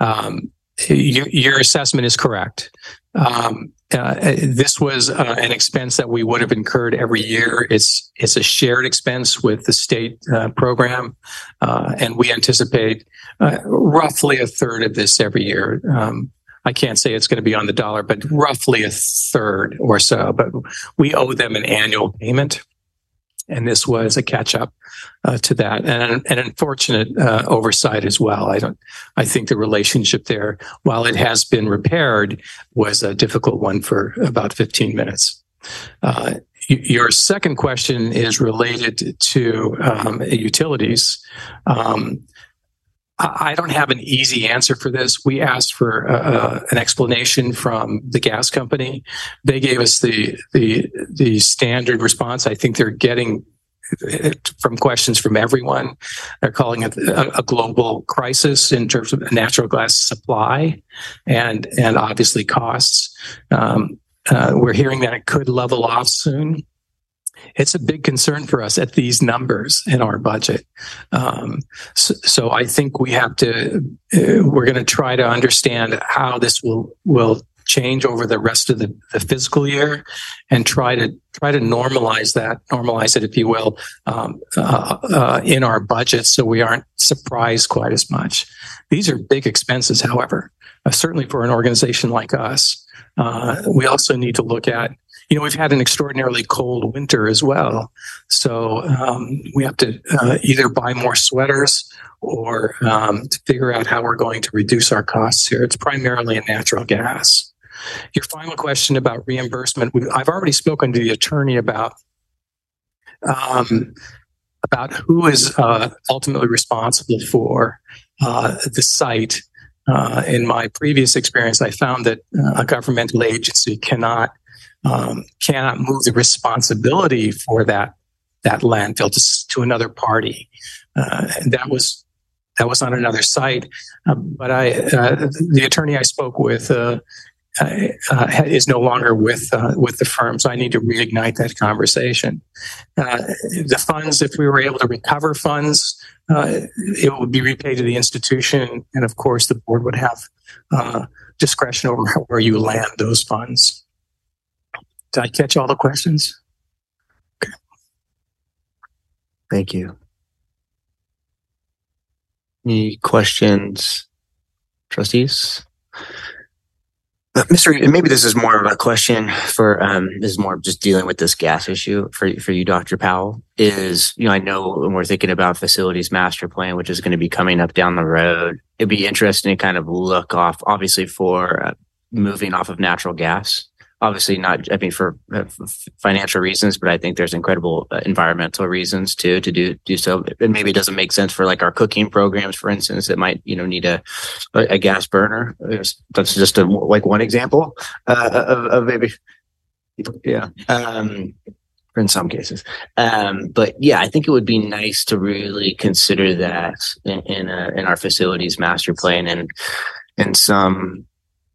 Speaker 9: Um, your, your, assessment is correct. Um, uh, this was uh, an expense that we would have incurred every year. It's it's a shared expense with the state uh, program, uh, and we anticipate uh, roughly a third of this every year. Um, I can't say it's going to be on the dollar, but roughly a third or so. But we owe them an annual payment and this was a catch up uh, to that and an unfortunate uh, oversight as well. I don't. I think the relationship there, while it has been repaired, was a difficult one for about 15 minutes. Uh, your second question is related to um, utilities. Um, I don't have an easy answer for this. We asked for uh, uh, an explanation from the gas company. They gave us the the the standard response. I think they're getting from questions from everyone. They're calling it a, a, global crisis in terms of natural gas supply and and obviously costs. Um, uh, we're hearing that it could level off soon. It's a big concern for us at these numbers in our budget. Um, so, so I think we have to, uh, we're going to try to understand how this will, will change over the rest of the, the fiscal year and try to try to normalize that, normalize it, if you will, um, uh, uh, in our budget so we aren't surprised quite as much. These are big expenses, however, uh, certainly for an organization like us. Uh, we also need to look at, you know, we've had an extraordinarily cold winter as well. So um, we have to uh, either buy more sweaters or um, to figure out how we're going to reduce our costs here. It's primarily in natural gas. Your final question about reimbursement, I've already spoken to the attorney about um, about who is uh, ultimately responsible for uh, the site. Uh, in my previous experience, I found that uh, a governmental agency cannot um, cannot move the responsibility for that that landfill to, to another party. Uh, and that was that was on another site. Uh, but I, uh, the attorney I spoke with uh, uh, is no longer with uh, with the firm. So I need to reignite that conversation. Uh, the funds, if we were able to recover funds, uh, it would be repaid to the institution, and of course, the board would have uh, discretion over where you land those funds. Did I catch all the questions? Okay.
Speaker 1: Thank you. Any questions, trustees? Uh, Mr. and Maybe this is more of a question for, um, this is more of just dealing with this gas issue for, for you, Dr. Powell, is, you know, I know when we're thinking about facilities master plan, which is going to be coming up down the road, it'd be interesting to kind of look off, obviously for uh, moving off of natural gas obviously not i mean for uh, financial reasons but i think there's incredible uh, environmental reasons too to do do so. And maybe it doesn't make sense for like our cooking programs for instance that might you know need a a gas burner. That's just a like one example uh, of, of maybe yeah um in some cases. Um but yeah i think it would be nice to really consider that in in, a, in our facilities master plan and in some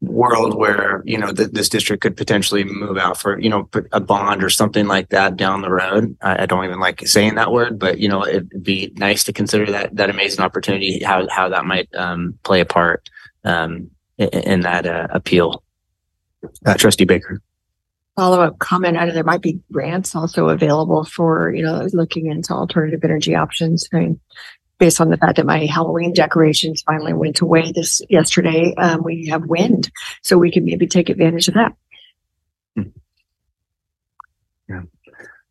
Speaker 1: world where you know th- this district could potentially move out for you know a bond or something like that down the road. I, I, don't even like saying that word, but you know it'd be nice to consider that that amazing opportunity how how that might um, play a part um, in, in, that uh, appeal. Uh, Trustee Baker.
Speaker 2: Follow up comment. I know there might be grants also available for you know looking into alternative energy options. I mean, based on the fact that my Halloween decorations finally went away this yesterday, um, we have wind, so we can maybe take advantage of that.
Speaker 9: Yeah,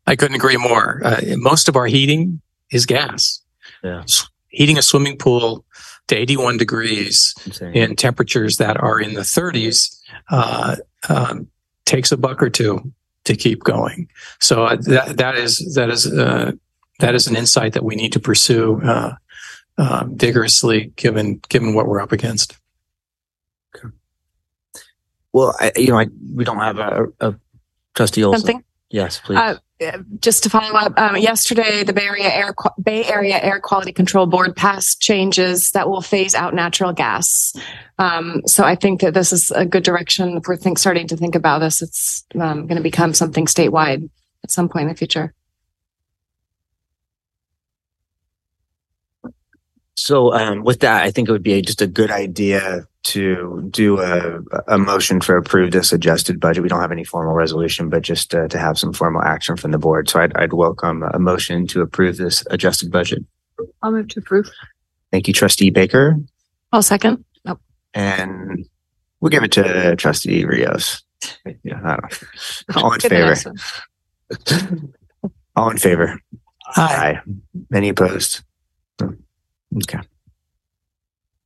Speaker 9: I couldn't agree more. Uh, most of our heating is gas.
Speaker 1: Yeah,
Speaker 9: heating a swimming pool to 81 degrees in temperatures that are in the 30s uh, um, takes a buck or two to keep going. So uh, that that is that is uh, that is an insight that we need to pursue uh, uh, vigorously, given given what we're up against.
Speaker 1: Okay. Well, I, you know, I, we don't have a, a trustee Olson.
Speaker 10: Something?
Speaker 1: Yes, please.
Speaker 10: Uh, just to follow up, um, yesterday the Bay Area Air Bay Area Air Quality Control Board passed changes that will phase out natural gas. Um, so I think that this is a good direction. If we're think, starting to think about this, it's um, going to become something statewide at some point in the future.
Speaker 1: So um, with that, I think it would be just a good idea to do a, a motion for approve this adjusted budget. We don't have any formal resolution, but just uh, to have some formal action from the board. So I'd, I'd welcome a motion to approve this adjusted budget.
Speaker 2: I'll move to approve.
Speaker 1: Thank you, Trustee Baker.
Speaker 10: I'll second.
Speaker 2: Nope.
Speaker 1: And we'll give it to Trustee Rios. Yeah, I don't. All in favor? All in favor?
Speaker 7: Aye.
Speaker 1: Aye. Any opposed? Okay.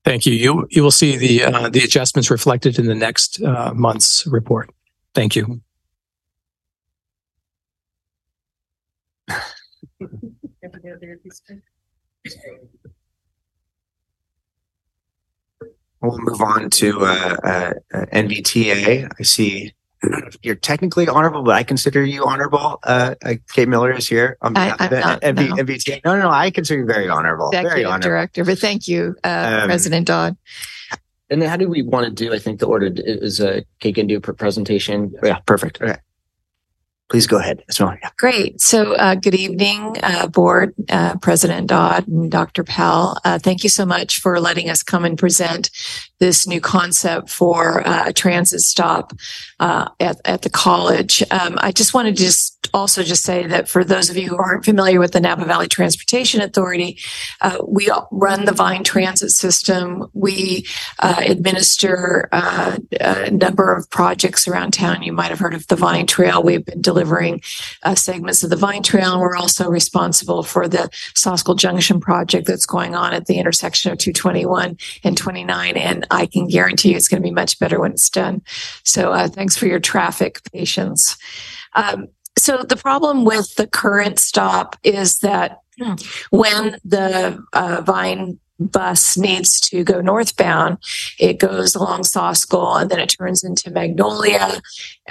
Speaker 9: Thank you. You you will see the uh, the adjustments reflected in the next uh, month's report. Thank you.
Speaker 1: We'll move on to uh, uh, NVTA. I (clears throat) see you're technically honorable, but I consider you honorable. Uh, uh Kate Miller is here on behalf
Speaker 11: I,
Speaker 1: of not, MV, no. MVTA. No, no, no. I consider you very honorable.
Speaker 11: Executive
Speaker 1: very honorable.
Speaker 11: Director, but thank you, uh, um, President Dodd.
Speaker 1: And then how do we want to do, I think the order is a cake and do a presentation. Yeah, perfect. Okay. Please go ahead. That's all. Yeah.
Speaker 11: Great. So, uh, good evening, uh, board, uh, President Dodd and Dr. Powell. Uh, thank you so much for letting us come and present this new concept for uh, a transit stop uh, at, at the college. Um, I just wanted to just also just say that for those of you who aren't familiar with the Napa Valley Transportation Authority, uh, we run the Vine Transit System. We uh, administer uh, a number of projects around town. You might have heard of the Vine Trail. We've been delivering uh, segments of the Vine Trail, and we're also responsible for the Soscol Junction project that's going on at the intersection of 221 and 29. And I can guarantee you it's going to be much better when it's done. So uh, thanks for your traffic patience. Um, so the problem with the current stop is that when the uh, Vine bus needs to go northbound, it goes along Soscol and then it turns into Magnolia.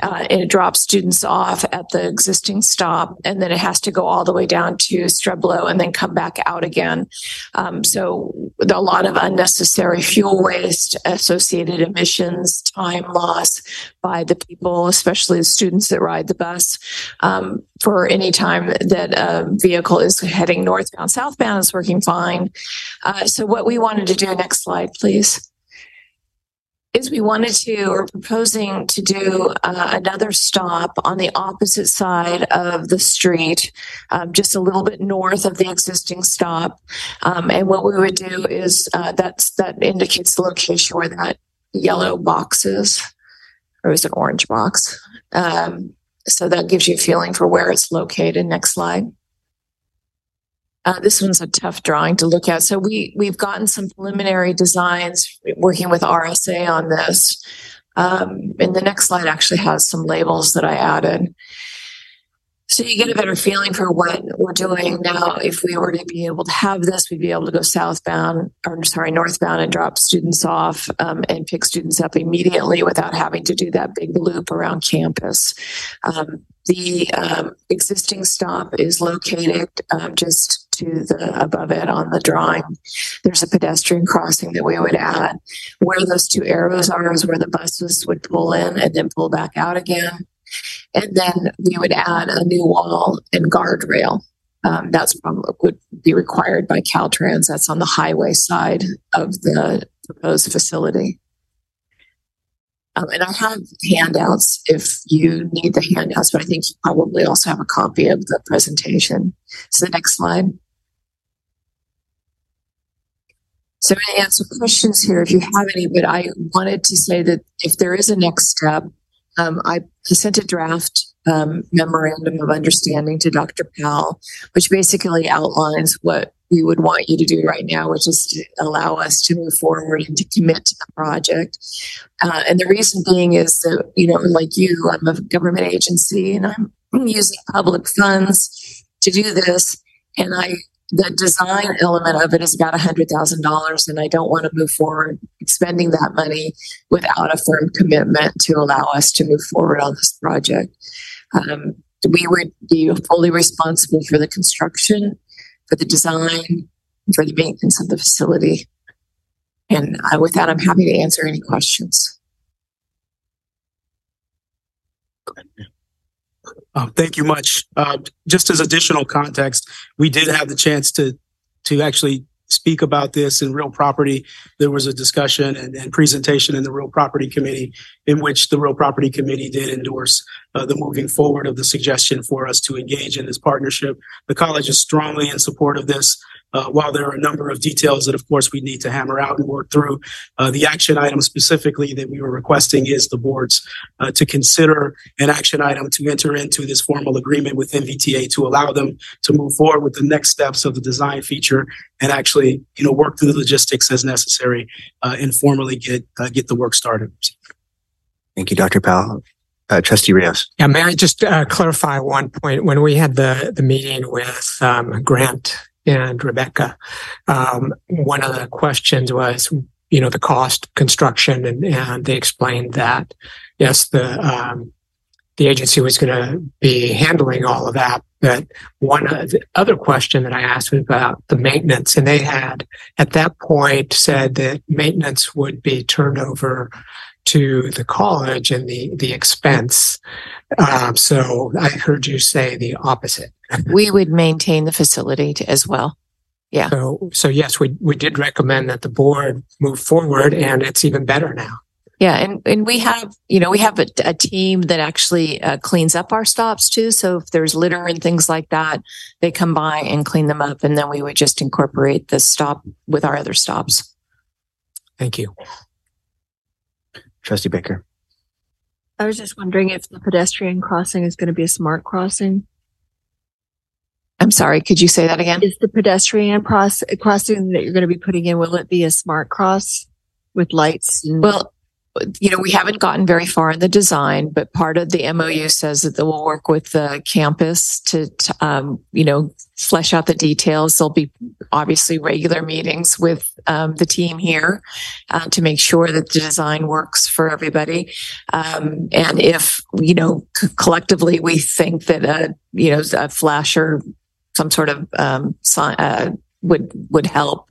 Speaker 11: Uh, and it drops students off at the existing stop, and then it has to go all the way down to Streblow and then come back out again. Um, so a lot of unnecessary fuel waste, associated emissions, time loss by the people, especially the students that ride the bus. Um, for any time that a vehicle is heading northbound, southbound is working fine. Uh, so what we wanted to do, next slide, please, is we wanted to, or proposing to do uh, another stop on the opposite side of the street, um, just a little bit north of the existing stop. Um, and what we would do is uh, that's that indicates the location where that yellow box is, or is it orange box? Um, so that gives you a feeling for where it's located. Next slide. Uh, this one's a tough drawing to look at. So we we've gotten some preliminary designs working with RSA on this. Um, and the next slide actually has some labels that I added. So you get a better feeling for what we're doing now. If we were to be able to have this, we'd be able to go southbound or sorry, northbound and drop students off um, and pick students up immediately without having to do that big loop around campus. Um, the um, existing stop is located um, just to the above it on the drawing. There's a pedestrian crossing that we would add. Where those two arrows are is where the buses would pull in and then pull back out again. And then we would add a new wall and guardrail. Um, that's probably would be required by Caltrans. That's on the highway side of the proposed facility. Um, and I have handouts if you need the handouts, but I think you probably also have a copy of the presentation. So the next slide. So I'm going to answer questions here if you have any, but I wanted to say that if there is a next step, um, I sent a draft um, memorandum of understanding to Dr. Powell, which basically outlines what we would want you to do right now, which is to allow us to move forward and to commit to the project. Uh, and the reason being is that, you know, like you, I'm a government agency and I'm using public funds to do this. And I the design element of it is about $100,000, and I don't want to move forward spending that money without a firm commitment to allow us to move forward on this project. Um, we would be fully responsible for the construction, for the design, for the maintenance of the facility. And uh, with that, I'm happy to answer any questions.
Speaker 4: Uh, thank you much. Uh, just as additional context, we did have the chance to to actually speak about this in real property. There was a discussion and, and presentation in the real property committee in which the real property committee did endorse uh, the moving forward of the suggestion for us to engage in this partnership. The college is strongly in support of this. Uh, while there are a number of details that, of course, we need to hammer out and work through, uh, the action item specifically that we were requesting is the boards uh, to consider an action item to enter into this formal agreement with NVTA to allow them to move forward with the next steps of the design feature and actually, you know, work through the logistics as necessary uh, and formally get uh, get the work started.
Speaker 1: Thank you, Dr. Powell. Uh, Trustee Rios.
Speaker 6: Yeah, may I just uh, clarify one point? When we had the the meeting with um, Grant and Rebecca. Um, one of the questions was, you know, the cost construction, and, and they explained that yes, the um, the agency was going to be handling all of that. But one other question that I asked was about the maintenance, and they had at that point said that maintenance would be turned over to the college and the the expense. Um, so I heard you say the opposite.
Speaker 11: We would maintain the facility to, as well. Yeah.
Speaker 6: So so yes, we we did recommend that the board move forward, and it's even better now.
Speaker 11: Yeah, and and we have you know we have a, a team that actually uh, cleans up our stops too. So if there's litter and things like that, they come by and clean them up, and then we would just incorporate the stop with our other stops.
Speaker 6: Thank you.
Speaker 1: Trustee Baker.
Speaker 2: I was just wondering if the pedestrian crossing is going to be a smart crossing.
Speaker 11: I'm sorry, could you say that again?
Speaker 2: Is the pedestrian cross, crossing that you're going to be putting in, will it be a smart cross with lights? and-
Speaker 11: Well, you know, we haven't gotten very far in the design, but part of the MOU says that they will work with the campus to, to, um, you know, flesh out the details. There'll be obviously regular meetings with um, the team here uh, to make sure that the design works for everybody. Um, and if, you know, c- collectively we think that a, you know, a flash or some sort of um, uh, would would help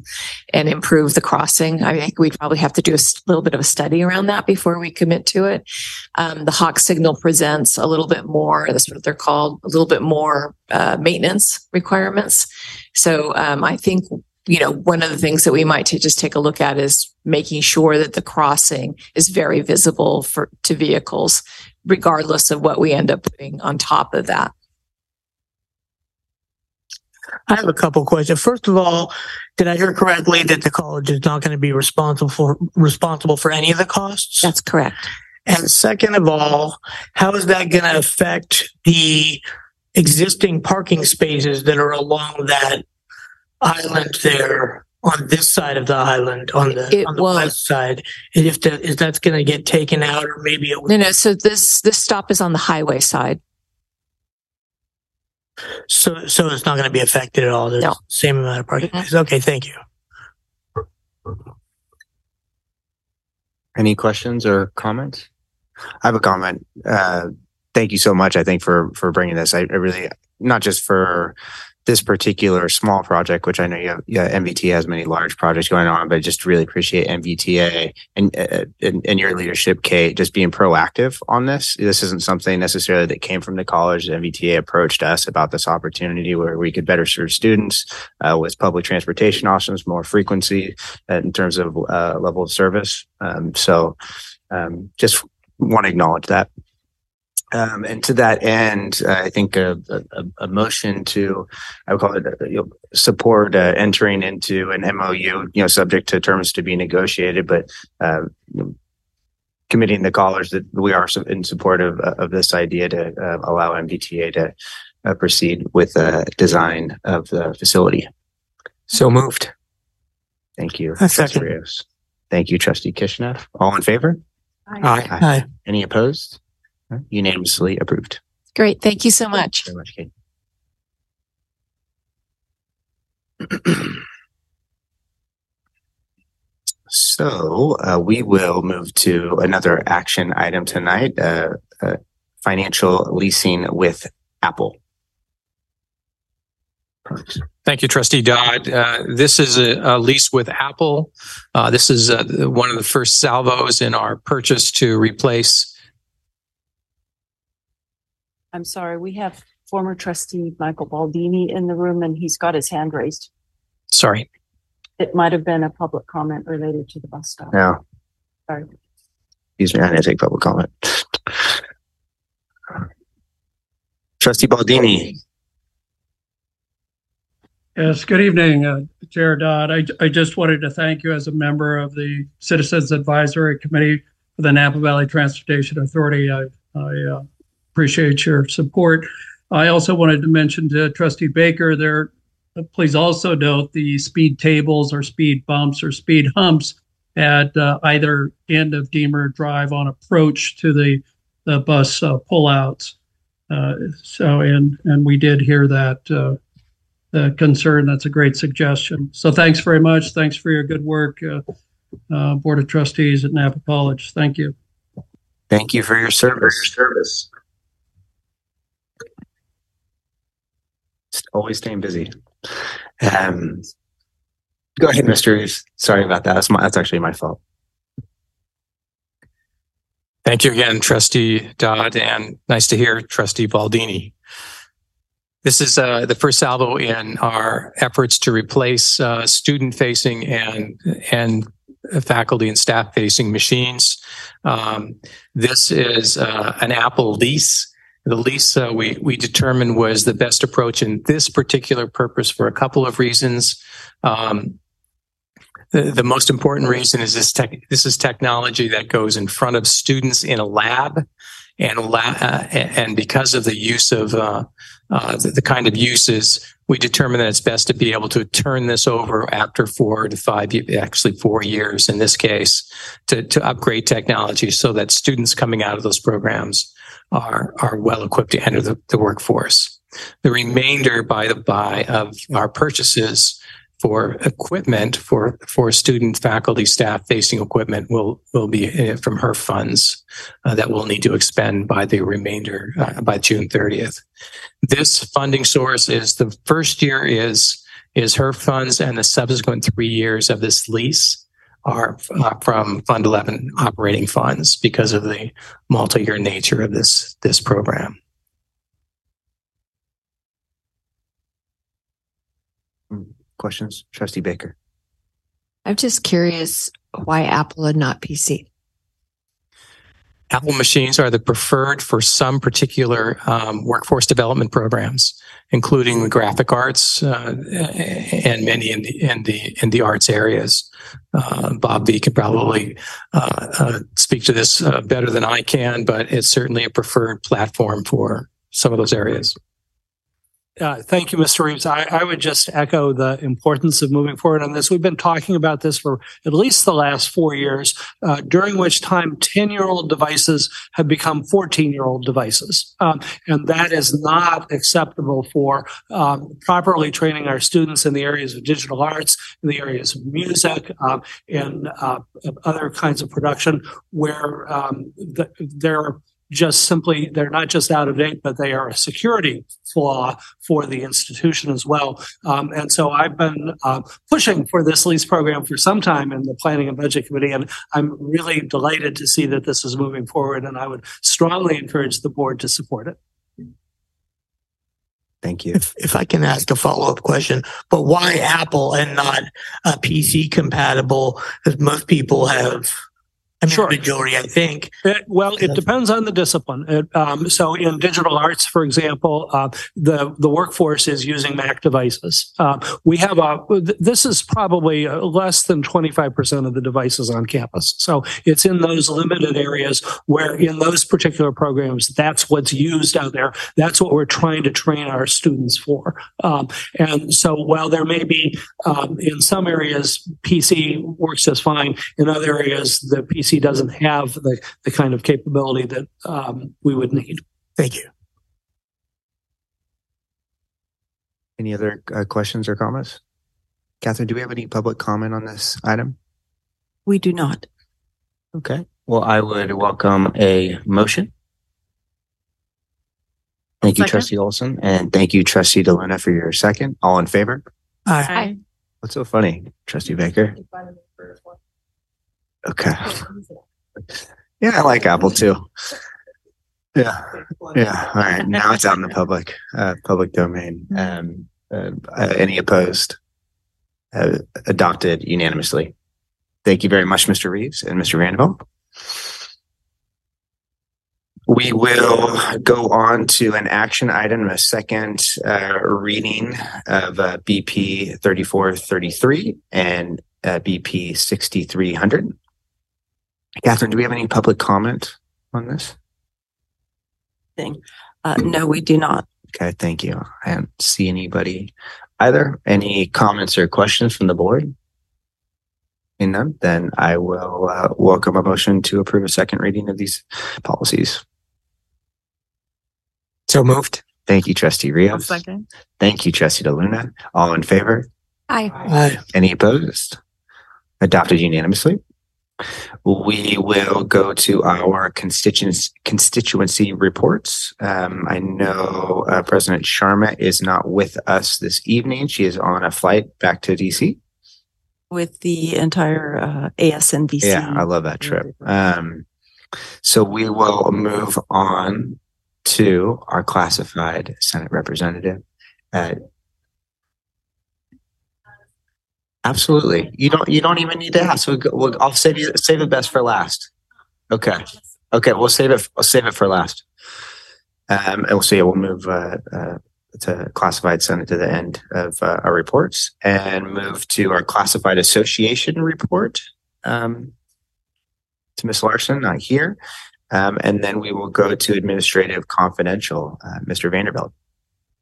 Speaker 11: and improve the crossing. I think we'd probably have to do a little bit of a study around that before we commit to it. Um, the Hawk signal presents a little bit more. That's what they're called. A little bit more uh, maintenance requirements. So um, I think you know one of the things that we might ta- just take a look at is making sure that the crossing is very visible for to vehicles, regardless of what we end up putting on top of that.
Speaker 7: I have a couple questions. First of all, did I hear correctly that the college is not going to be responsible for responsible for any of the costs?
Speaker 11: That's correct.
Speaker 7: And second of all, how is that going to affect the existing parking spaces that are along that island there on this side of the island, on the
Speaker 11: It
Speaker 7: on the west side? And if that is that's going to get taken out, or maybe it
Speaker 11: No, no. So this this stop is on the highway side.
Speaker 7: So so it's not going to be affected at all. There's
Speaker 11: No.
Speaker 7: the same amount of parking.
Speaker 11: Mhm.
Speaker 7: Okay, thank you.
Speaker 1: Any questions or comments? I have a comment. Uh, thank you so much. I think for for bringing this. I, I really not just for this particular small project, which I know you have, yeah, NVTA has many large projects going on, but just really appreciate NVTA and, uh, and and your leadership, Kate, just being proactive on this. This isn't something necessarily that came from the college. The MBTA approached us about this opportunity where we could better serve students uh, with public transportation options, more frequency uh, in terms of uh, level of service. Um, so um, just want to acknowledge that. Um, and to that end, uh, I think a, a, a motion to, I would call it, uh, you know, support uh, entering into an MOU, you know, subject to terms to be negotiated, but uh, you know, committing the callers that we are in support of, of this idea to uh, allow NVTA to uh, proceed with the design of the facility.
Speaker 6: So moved.
Speaker 1: Thank you. Trustee Rios. Thank you, Trustee Kishnev. All in favor?
Speaker 6: Aye.
Speaker 7: Hi.
Speaker 1: Any opposed? Unanimously approved.
Speaker 11: Great. Thank you so much.
Speaker 1: Very much, Kate. (clears throat) So uh, we will move to another action item tonight, uh, uh, financial leasing with Apple.
Speaker 9: Thank you, Trustee Dodd. Uh, this is a, a lease with Apple. Uh, this is uh, one of the first salvos in our purchase to replace.
Speaker 12: I'm sorry, we have former trustee Michael Baldini in the room and he's got his hand raised.
Speaker 9: Sorry,
Speaker 12: It might have been a public comment related to the bus stop.
Speaker 1: Now,
Speaker 12: Sorry.
Speaker 1: excuse me, I didn't take public comment. Trustee Baldini,
Speaker 13: Yes, good evening, uh, Chair Dodd. I, I just wanted to thank you as a member of the Citizens Advisory Committee for the Napa Valley Transportation Authority. I, I uh, appreciate your support. I also wanted to mention to Trustee Baker there, uh, please also note the speed tables or speed bumps or speed humps at uh, either end of Deemer Drive on approach to the, the bus uh, pullouts. Uh, so, and, and we did hear that uh, uh, concern. That's a great suggestion. So thanks very much. Thanks for your good work, uh, uh, Board of Trustees at Napa College. Thank you.
Speaker 1: thank you for your service. service. Always staying busy. Um, go ahead, Mr. Reeves. Sorry about that. That's my, that's actually my fault.
Speaker 9: Thank you again, Trustee Dodd, and nice to hear Trustee Baldini. This is uh, the first salvo in our efforts to replace uh, student-facing and and faculty and staff-facing machines. Um, this is uh, an Apple lease. The lease uh, we we determined was the best approach in this particular purpose for a couple of reasons. Um, the, the most important reason is this tech, this is technology that goes in front of students in a lab and la- uh, and because of the use of uh, uh, the, the kind of uses, we determine that it's best to be able to turn this over after four to five, actually four years in this case, to, to upgrade technology so that students coming out of those programs are are well equipped to enter the, the workforce. The remainder, by the by, of our purchases for equipment for for student, faculty, staff facing equipment will will be uh, from HEERF funds uh, that we'll need to expend by the remainder uh, by June 30th. This funding source is the first year is is HEERF funds, and the subsequent three years of this lease are uh, from Fund 11 operating funds because of the multi-year nature of this this program.
Speaker 1: Questions, Trustee Baker?
Speaker 2: I'm just curious why Apple and not PC.
Speaker 9: Apple machines are the preferred for some particular um, workforce development programs, including the graphic arts uh, and many in the in the in the arts areas. Uh, Bob V can probably uh, uh, speak to this uh, better than I can, but it's certainly a preferred platform for some of those areas.
Speaker 4: Uh, thank you, Mr. Reeves. I, I would just echo the importance of moving forward on this. We've been talking about this for at least the last four years, uh, during which time 10 year old devices have become 14 year old devices. Um, and that is not acceptable for um, properly training our students in the areas of digital arts, in the areas of music, um, and uh, other kinds of production where um, the, there are just simply they're not just out of date, but they are a security flaw for the institution as well. Um, and so I've been uh, pushing for this lease program for some time in the Planning and Budget Committee, and I'm really delighted to see that this is moving forward. And I would strongly encourage the board to support it.
Speaker 1: Thank you.
Speaker 7: If, if I can ask a follow up question, but why Apple and not a PC compatible? Because most people have, I mean,
Speaker 4: Sure.
Speaker 7: majority, I think.
Speaker 4: Uh, well, it depends on the discipline. It, um, so in digital arts, for example, uh, the the workforce is using Mac devices. Uh, we have a th- this is probably uh, less than twenty five percent of the devices on campus. So it's in those limited areas where in those particular programs, that's what's used out there. That's what we're trying to train our students for. Um, and so while there may be um, in some areas PC works just fine, in other areas the PC doesn't have the, the kind of capability that um, we would need.
Speaker 7: Thank you.
Speaker 1: Any other uh, questions or comments? Catherine, do we have any public comment on this item?
Speaker 12: We do not.
Speaker 1: Okay. Well, I would welcome a motion. Thank you,
Speaker 8: Second.
Speaker 1: Trustee Olson, and thank you, Trustee DeLuna, for your second. All in favor?
Speaker 7: Aye.
Speaker 8: Aye.
Speaker 1: What's so funny, Trustee Baker? Okay. Yeah, I like Apple too. Yeah, yeah. All right. Now it's out in the public, uh, public domain. Um, uh, uh, any opposed? Uh, adopted unanimously. Thank you very much, Mr. Reeves and Mr. Vanderbilt. We will go on to an action item, a second uh, reading of uh, BP 3433 and uh, BP 6300. Catherine, do we have any public comment on this?
Speaker 12: Uh, no, we do not.
Speaker 1: Okay, thank you. I don't see anybody either. Any comments or questions from the board? In none, then I will uh, welcome a motion to approve a second reading of these policies.
Speaker 7: So moved.
Speaker 1: Thank you, Trustee
Speaker 8: I'll
Speaker 1: Rios.
Speaker 8: second.
Speaker 1: Thank you, Trustee DeLuna. All in favor?
Speaker 10: Aye.
Speaker 7: Aye.
Speaker 1: Any opposed? Adopted unanimously. We will go to our constituency constituency reports. Um, I know uh, President Sharma is not with us this evening. She is on a flight back to DC.
Speaker 12: With the entire uh, ASNVC.
Speaker 1: Yeah, I love that trip. Um, so we will move on to our classified Senate representative. Uh, absolutely. You don't. You don't even need to ask. Go- we'll, I'll save you. Save the best for last. Okay. Okay. We'll save it. We'll save it for last. Um, and we'll see. We'll move uh, uh, to classified Senate to the end of uh, our reports and move to our classified association report. Um, to Ms. Larson, not here. Um, and then we will go to administrative confidential. Uh, Mr. Vanderbilt.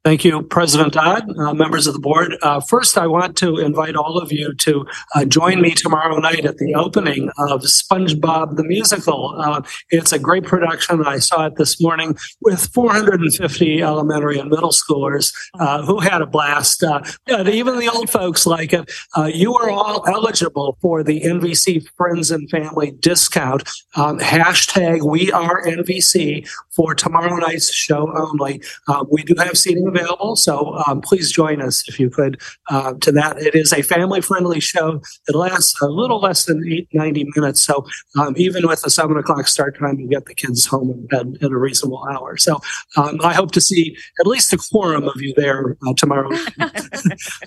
Speaker 4: Thank you, President Dodd, uh, members of the board. Uh, first, I want to invite all of you to uh, join me tomorrow night at the opening of SpongeBob the Musical. Uh, it's a great production. I saw it this morning with 450 elementary and middle schoolers uh, who had a blast. Uh, even the old folks like it. You are all eligible for the NVC Friends and Family discount. Um, hashtag We Are NVC for tomorrow night's show only. We do have seating available, so um, please join us if you could uh, to that. It is a family friendly show. It lasts a little less than eight, 90 minutes. So um, even with a seven o'clock start time, you get the kids home in bed at a reasonable hour. So um, I hope to see at least a quorum of you there uh, tomorrow. (laughs)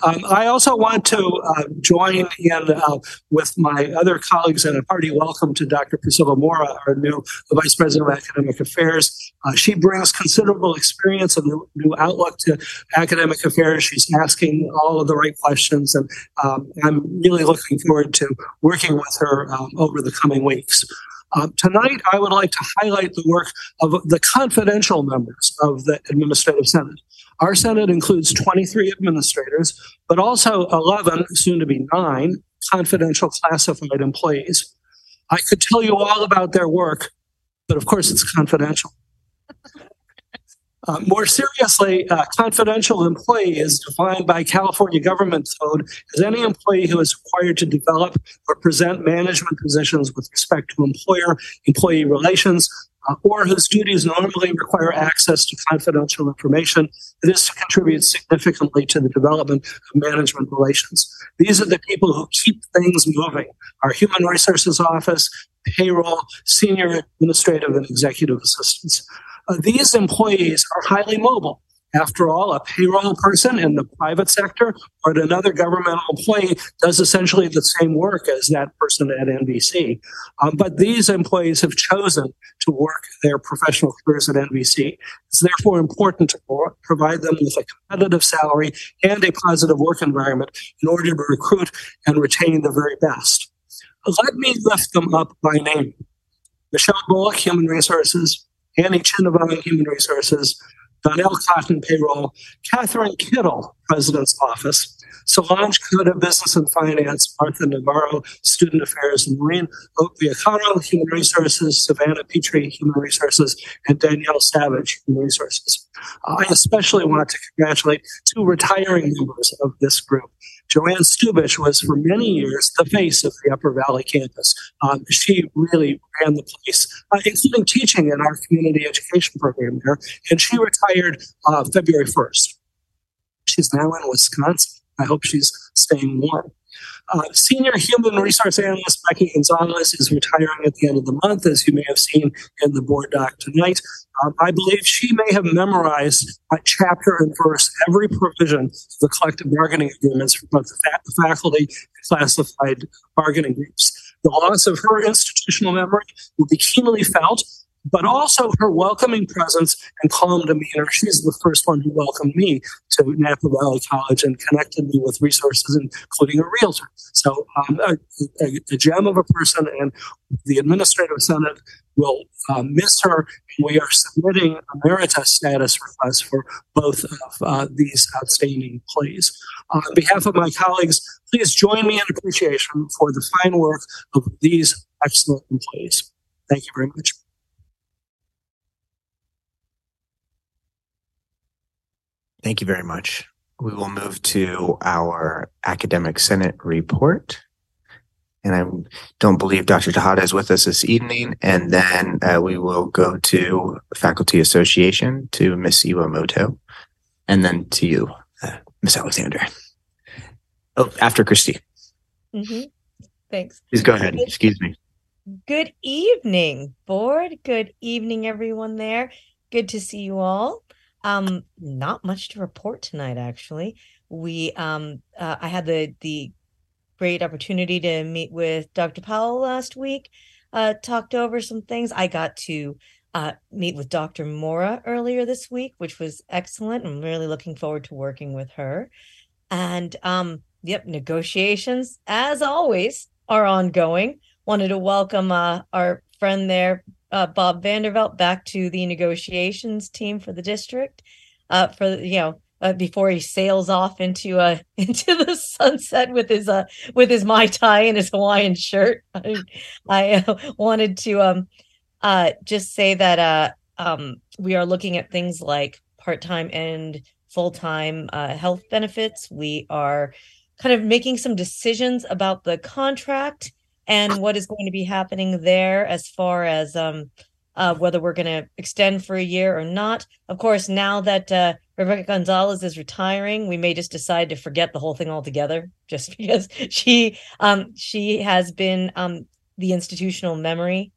Speaker 4: um, I also want to uh, join in uh, with my other colleagues and a hearty welcome to Dr. Priscilla Mora, our new Vice President of Academic Affairs. Uh, she brings considerable experience and new, new to academic affairs. She's asking all of the right questions, and um, I'm really looking forward to working with her um, over the coming weeks. Um, tonight, I would like to highlight the work of the confidential members of the Administrative Senate. Our Senate includes 23 administrators, but also 11, soon to be nine, confidential classified employees. I could tell you all about their work, but of course, it's confidential. (laughs) Uh, more seriously, a confidential employee is defined by California government code as any employee who is required to develop or present management positions with respect to employer employee relations uh, or whose duties normally require access to confidential information This contributes significantly to the development of management relations. These are the people who keep things moving. Our human resources office, payroll, senior administrative and executive assistants. These employees are highly mobile. After all, a payroll person in the private sector or another governmental employee does essentially the same work as that person at NVC. Um, but these employees have chosen to work their professional careers at NVC. It's therefore important to provide them with a competitive salary and a positive work environment in order to recruit and retain the very best. Let me lift them up by name. Michelle Bullock, Human Resources, Annie Chinavon, Human Resources, Donnell Cotton, Payroll, Catherine Kittle, President's Office, Solange Coda, Business and Finance, Martha Navarro, Student Affairs, and Maureen Opiacaro, Human Resources, Savannah Petrie, Human Resources, and Danielle Savage, Human Resources. I especially want to congratulate two retiring members of this group. Joanne Stubich was for many years the face of the Upper Valley campus. Um, she really ran the place, uh, including teaching in our community education program there. And she retired uh, February 1st. She's now in Wisconsin. I hope she's staying warm. Uh, senior human resource analyst Becky Gonzalez is retiring at the end of the month, as you may have seen in the board doc tonight. Um, I believe she may have memorized a chapter and verse every provision of the collective bargaining agreements for both the, fa- the faculty and classified bargaining groups. The loss of her institutional memory will be keenly felt, but also her welcoming presence and calm demeanor. She's the first one who welcomed me to Napa Valley College and connected me with resources, including a realtor. So, um, a, a, a gem of a person, and the administrative senate will uh, miss her. We are submitting emeritus status requests for both of uh, these outstanding employees. on behalf of my colleagues, please join me in appreciation for the fine work of these excellent employees. Thank you very much.
Speaker 1: Thank you very much. We will move to our academic senate report. and I don't believe Dr. Tejada is with us this evening. And then uh, we will go to Faculty Association to Miss Iwamoto, and then to you, uh, Miss Alexander. Oh, after Christy.
Speaker 14: Mhm. Thanks.
Speaker 1: Please go ahead. Excuse me.
Speaker 14: Good evening, board. Good evening, everyone there. Good to see you all. Um, not much to report tonight, actually. We um uh, I had the the great opportunity to meet with Dr. Powell last week. Uh, talked over some things. I got to uh, meet with Dr. Mora earlier this week, which was excellent. I'm really looking forward to working with her. And um, yep, negotiations, as always, are ongoing. Wanted to welcome uh, our friend there, uh, Bob Vandervelt, back to the negotiations team for the district. Uh, for you know, uh, before he sails off into uh (laughs) into the sunset with his uh with his mai tai and his Hawaiian shirt. (laughs) I, I uh, wanted to um uh just say that uh um we are looking at things like part-time and full-time uh health benefits. We are kind of making some decisions about the contract and what is going to be happening there as far as um uh, whether we're going to extend for a year or not. Of course, now that uh, Rebecca Gonzalez is retiring, we may just decide to forget the whole thing altogether, (laughs) just because she um, she has been um, the institutional memory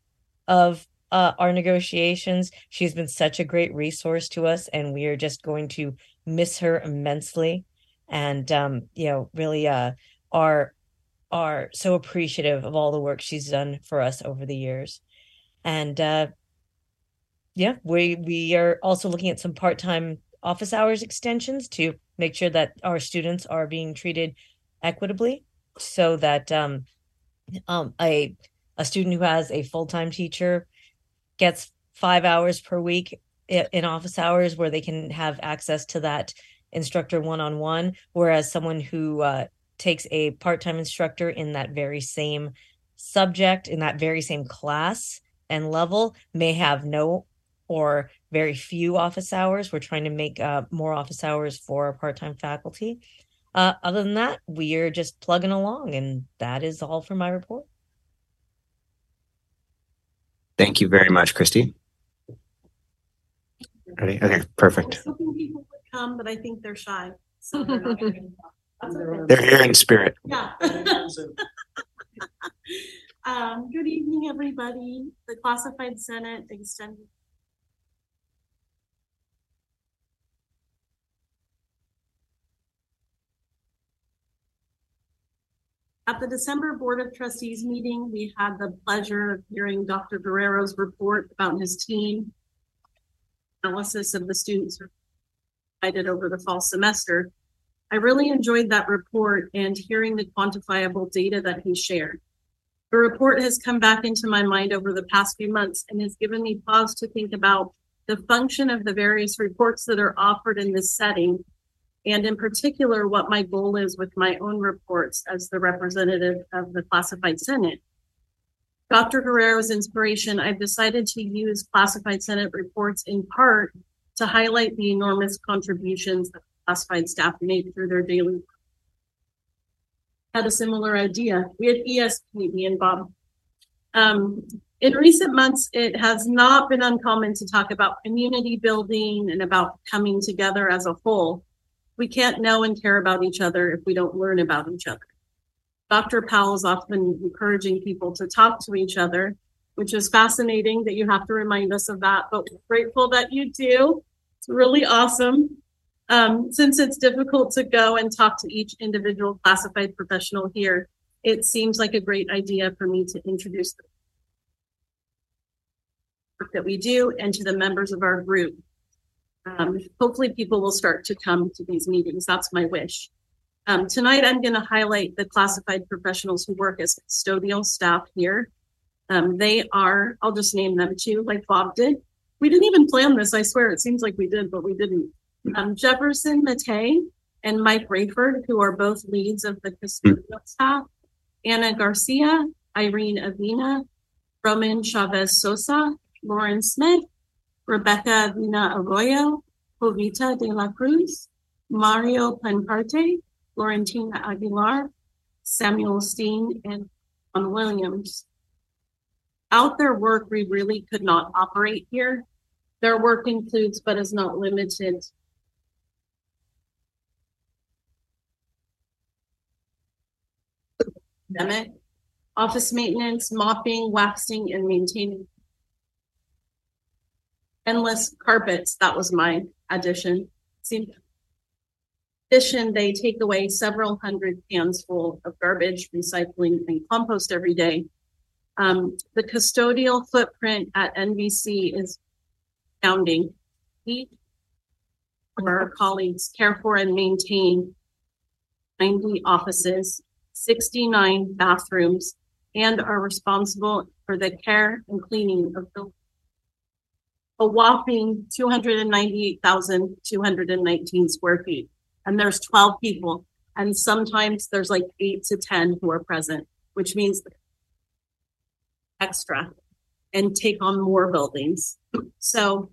Speaker 14: of uh, our negotiations. She's been such a great resource to us, and we are just going to miss her immensely. And um, you know, really uh, are are so appreciative of all the work she's done for us over the years. And uh, yeah, we we are also looking at some part-time office hours extensions to make sure that our students are being treated equitably so that um um a a student who has a full-time teacher gets 5 hours per week in office hours where they can have access to that instructor one-on-one whereas someone who uh takes a part-time instructor in that very same subject in that very same class and level may have no or very few office hours. We're trying to make uh, more office hours for our part-time faculty. Uh, other than that, we are just plugging along, and that is all for my report.
Speaker 1: Thank you very much, Christy. Ready? Okay, perfect.
Speaker 15: Hoping people would come, but I think they're shy. So they're not gonna come. (laughs) That's okay.
Speaker 1: They're here in spirit.
Speaker 15: Yeah. (laughs) Um, good evening, everybody. The classified senate extended. At the December Board of Trustees meeting, we had the pleasure of hearing Dr. Guerrero's report about his team analysis of the students who provided over the fall semester. I really enjoyed that report and hearing the quantifiable data that he shared. The report has come back into my mind over the past few months and has given me pause to think about the function of the various reports that are offered in this setting, and in particular, what my goal is with my own reports as the representative of the classified senate. Dr. Guerrero's inspiration, I've decided to use classified senate reports in part to highlight the enormous contributions that classified staff made through their daily had a similar idea. We had ESP, me and Bob. Um, in recent months, it has not been uncommon to talk about community building and about coming together as a whole. We can't know and care about each other if we don't learn about each other. Dr. Powell is often encouraging people to talk to each other, which is fascinating that you have to remind us of that, but we're grateful that you do. It's really awesome. Um, since it's difficult to go and talk to each individual classified professional here, it seems like a great idea for me to introduce the work that we do and to the members of our group. Um, hopefully people will start to come to these meetings. That's my wish. Um, tonight, I'm going to highlight the classified professionals who work as custodial staff here. Um, they are, I'll just name them too, like Bob did. We didn't even plan this. I swear it seems like we did, but we didn't um, Jefferson Matei and Mike Rayford, who are both leads of the custodial staff, Anna Garcia, Irene Avina, Roman Chavez Sosa, Lauren Smith, Rebecca Avina Arroyo, Jovita de la Cruz, Mario Pancarte, Florentina Aguilar, Samuel Steen, and on Williams. Out their work, we really could not operate here. Their work includes, but is not limited pandemic, office maintenance, mopping, waxing, and maintaining endless carpets. That was my addition. Addition, they take away several hundred cans full of garbage, recycling, and compost every day. Um, the custodial footprint at NVC is astounding. We, our colleagues, care for and maintain 90 offices, 69 bathrooms, and are responsible for the care and cleaning of the a whopping 298,219 square feet. And there's 12 people. And sometimes there's like eight to 10 who are present, which means extra and take on more buildings. So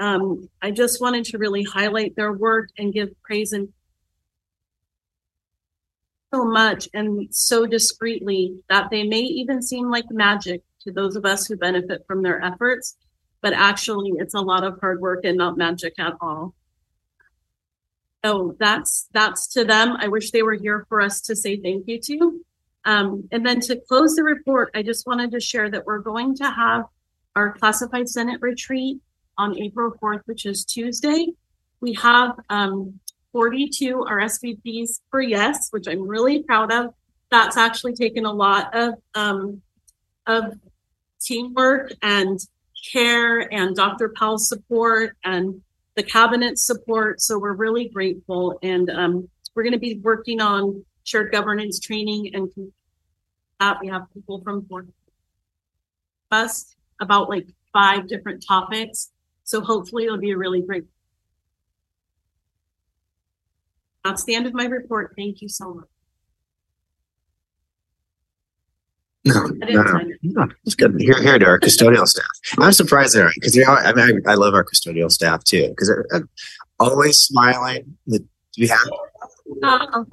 Speaker 15: um, I just wanted to really highlight their work and give praise and so much and so discreetly that they may even seem like magic to those of us who benefit from their efforts but actually it's a lot of hard work and not magic at all. So that's that's to them. I wish they were here for us to say thank you to. Um, and then to close the report, I just wanted to share that we're going to have our classified Senate retreat on April 4th, which is Tuesday. We have um, 42 RSVPs for yes, which I'm really proud of. That's actually taken a lot of um, of teamwork and care and Dr. Powell's support and the cabinet support. So we're really grateful. And um, we're going to be working on shared governance training and that we have people from us about like five different topics. So hopefully it'll be a really great. That's the end of my report. Thank you so much.
Speaker 1: No, no, no, no. It's good. Here, here to our custodial staff. I'm surprised they're because you know I mean I, I love our custodial staff too because they're uh, always smiling. To be happy.
Speaker 15: Oh.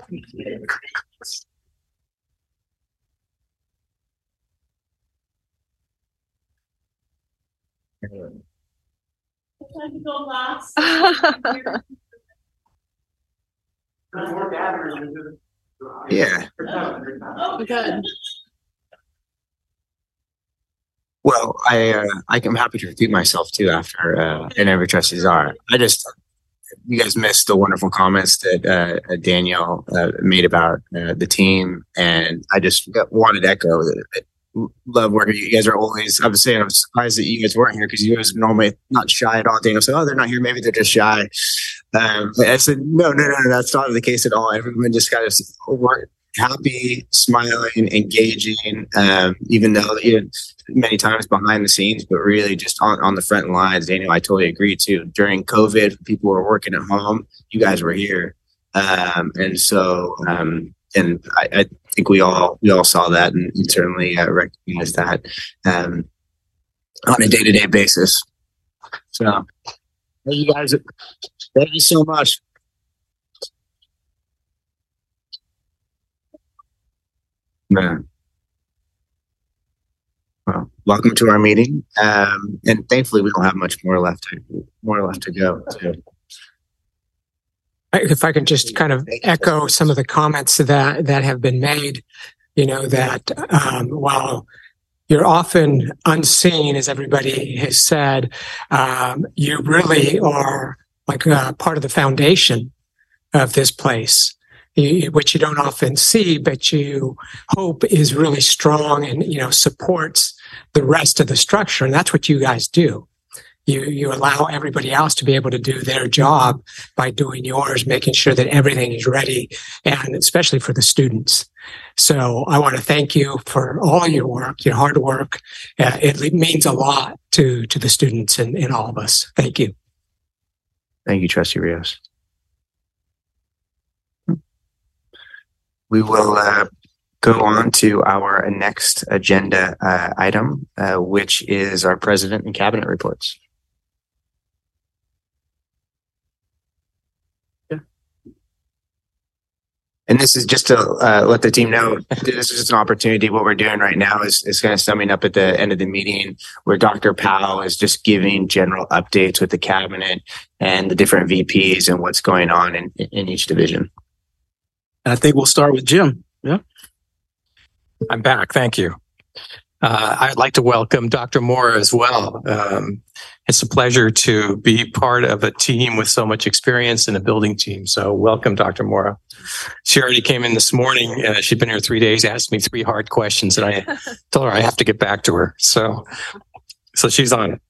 Speaker 1: Yeah.
Speaker 15: Good.
Speaker 1: Well, I uh, I am happy to repeat myself too after uh, and every trustees are. I just you guys missed the wonderful comments that uh, Danielle uh, made about uh, the team, and I just wanted to echo that. Love working. You guys are always. I was saying, I'm surprised that you guys weren't here because you guys are normally not shy at all. Daniel said, "Oh, they're not here. Maybe they're just shy." Um, I said, "No, no, no, no. That's not the case at all. Everyone just kind of work happy, smiling, engaging, um, even though you know, many times behind the scenes, but really just on, on the front lines. Daniel, I totally agree too. During COVID, people were working at home. You guys were here. Um, and so, um, and I, I, think we all, we all saw that and, and certainly uh, recognize that, um, on a day to day basis. So, you guys, thank you so much. Man. Well, welcome to our meeting. Um, and thankfully, we don't have much more left. To, more left to go. Too.
Speaker 6: If I can just kind of echo some of the comments that that have been made, you know that um, while you're often unseen, as everybody has said, um, you really are like uh, part of the foundation of this place which you don't often see, but you hope is really strong and, you know, supports the rest of the structure. And that's what you guys do. You, you allow everybody else to be able to do their job by doing yours, making sure that everything is ready and especially for the students. So I want to thank you for all your work, your hard work. Uh, it means a lot to, to the students and, and all of us. Thank you.
Speaker 1: Thank you, Trustee Rios. we will uh, go on to our next agenda uh, item, uh, which is our president and cabinet reports. And this is just to uh, let the team know this is just an opportunity. What we're doing right now is, is kind of summing up at the end of the meeting where Dr. Powell is just giving general updates with the cabinet and the different VPs and what's going on in, in each division.
Speaker 4: And I think we'll start with Jim. Yeah.
Speaker 9: I'm back. Thank you. Uh, I'd like to welcome Dr. Mora as well. Um, it's a pleasure to be part of a team with so much experience in a building team. So welcome, Dr. Mora. She already came in this morning. Uh, she'd been here three days, asked me three hard questions, and I (laughs) told her I have to get back to her. So, so she's on it.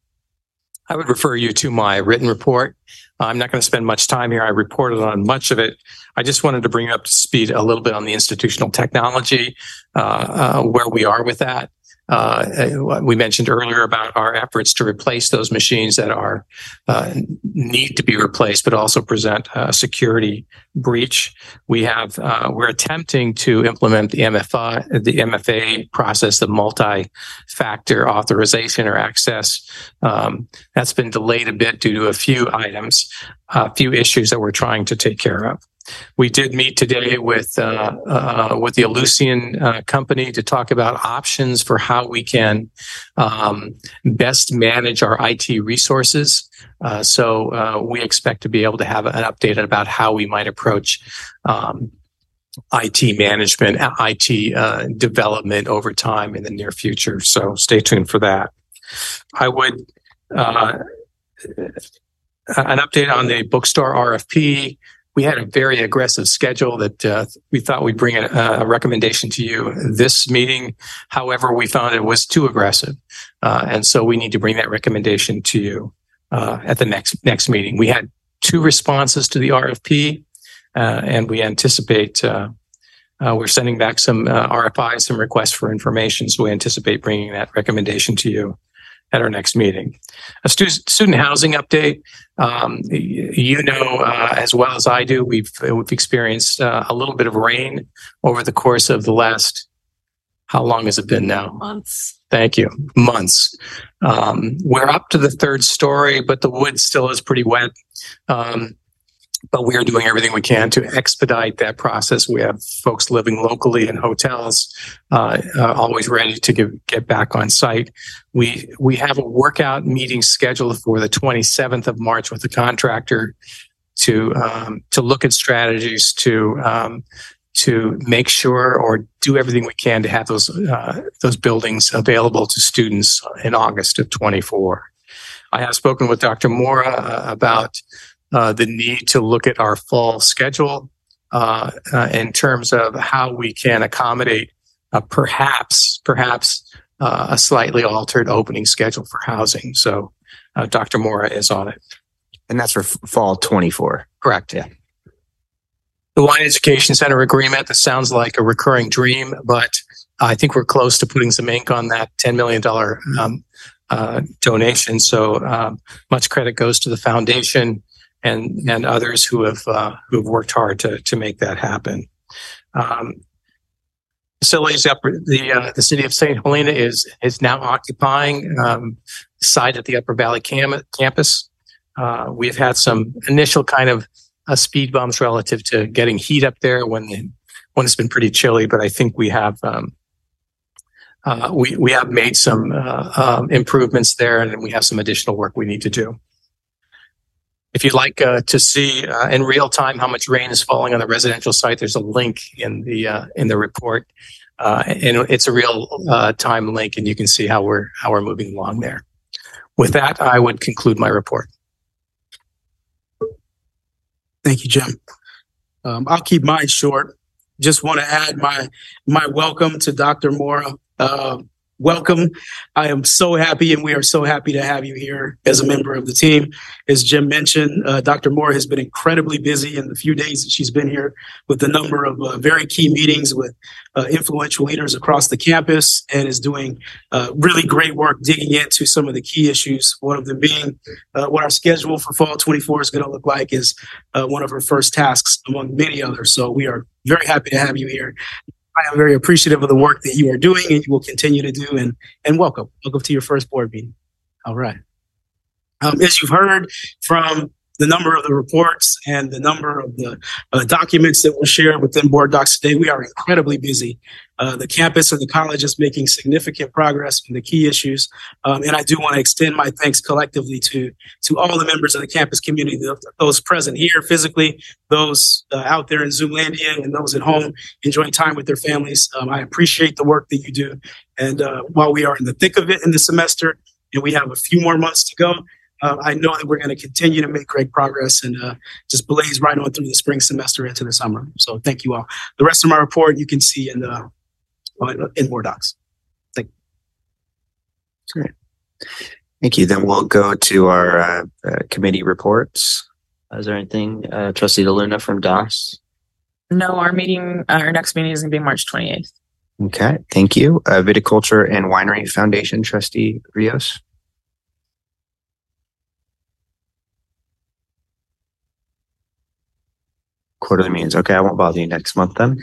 Speaker 9: I would refer you to my written report. I'm not going to spend much time here. I reported on much of it. I just wanted to bring you up to speed a little bit on the institutional technology, uh, uh, where we are with that. Uh, we mentioned earlier about our efforts to replace those machines that are uh, need to be replaced, but also present a security breach. We have uh, we're attempting to implement the MFA the MFA process, the multi-factor authorization or access. Um, that's been delayed a bit due to a few items, a few issues that we're trying to take care of. We did meet today with uh, uh, with the Ellucian uh, company to talk about options for how we can um, best manage our IT resources. Uh, so uh, we expect to be able to have an update about how we might approach um, IT management, IT uh, development over time in the near future. So stay tuned for that. I would an update on the bookstore RFP we had a very aggressive schedule that uh, we thought we'd bring a, a, recommendation to you this meeting. However, we found it was too aggressive, uh, and so we need to bring that recommendation to you uh, at the next next meeting. We had two responses to the RFP, uh, and we anticipate. Uh, uh, we're sending back some RFIs, some requests for information. So we anticipate bringing that recommendation to you at our next meeting. A stu- student housing update. Um, you know uh, as well as I do, we've we've experienced uh, a little bit of rain over the course of the last. How long has it been now?
Speaker 12: Months.
Speaker 9: Thank you. Months. Um, we're up to the third story, but the wood still is pretty wet. Um, but we are doing everything we can to expedite that process. We have folks living locally in hotels, uh, uh, always ready to get, get back on site. We we have a workout meeting scheduled for the 27th of March with the contractor to um, to look at strategies to um, to make sure or do everything we can to have those uh, those buildings available to students in August of 24. I have spoken with Dr. Mora uh, about the need to look at our fall schedule uh, uh, in terms of how we can accommodate uh, perhaps perhaps uh, a slightly altered opening schedule for housing. So Dr. Mora is on it.
Speaker 1: And that's for fall 24.
Speaker 9: Correct. Yeah. The Wine Education Center agreement, that sounds like a recurring dream, but I think we're close to putting some ink on that $10 million um, uh, donation. So um, much credit goes to the foundation and and others who have uh, who have worked hard to to make that happen. Um, facilities up the uh, the city of St. Helena is is now occupying um, site at the Upper Valley cam- campus. Uh, we've had some initial kind of uh, speed bumps relative to getting heat up there when the, when it's been pretty chilly, but I think we have um, uh, we we have made some uh, um, improvements there, and we have some additional work we need to do. If you'd like uh, to see uh, in real time how much rain is falling on the residential site, there's a link in the uh, in the report, uh, and it's a real uh, time link, and you can see how we're how we're moving along there. With that, I would conclude my report.
Speaker 4: Thank you, Jim. Um, I'll keep mine short. Just want to add my my welcome to Dr. Mora. Uh, welcome. I am so happy, and we are so happy to have you here as a member of the team. As Jim mentioned, uh, Dr. Mora has been incredibly busy in the few days that she's been here with a number of uh, very key meetings with uh, influential leaders across the campus and is doing uh, really great work digging into some of the key issues. One of them being uh, what our schedule for fall 24 is going to look like is uh, one of her first tasks among many others. So we are very happy to have you here. I am very appreciative of the work that you are doing and you will continue to do. And and welcome, welcome to your first board meeting. All right. Um, as you've heard from the number of the reports and the number of the uh, documents that were shared within board docs today. We are incredibly busy. Uh, the campus and the college is making significant progress on the key issues. Um, and I do want to extend my thanks collectively to, to all the members of the campus community, those present here physically, those uh, out there in Zoomlandia, and those at home enjoying time with their families. Um, I appreciate the work that you do. And uh, while we are in the thick of it in the semester, and we have a few more months to go, uh, I know that we're going to continue to make great progress and uh, just blaze right on through the spring semester into the summer. So thank you all. The rest of my report you can see in the uh, in board docs. Thank
Speaker 1: you. Great. Thank you. Then we'll go to our uh, uh, committee reports. Is there anything, uh, Trustee DeLuna from DOS?
Speaker 8: No, our meeting, our next meeting is going to be March 28th.
Speaker 1: Okay, thank you. Uh, Viticulture and Winery Foundation, Trustee Rios. Quarterly meetings. Okay, I won't bother you next month then.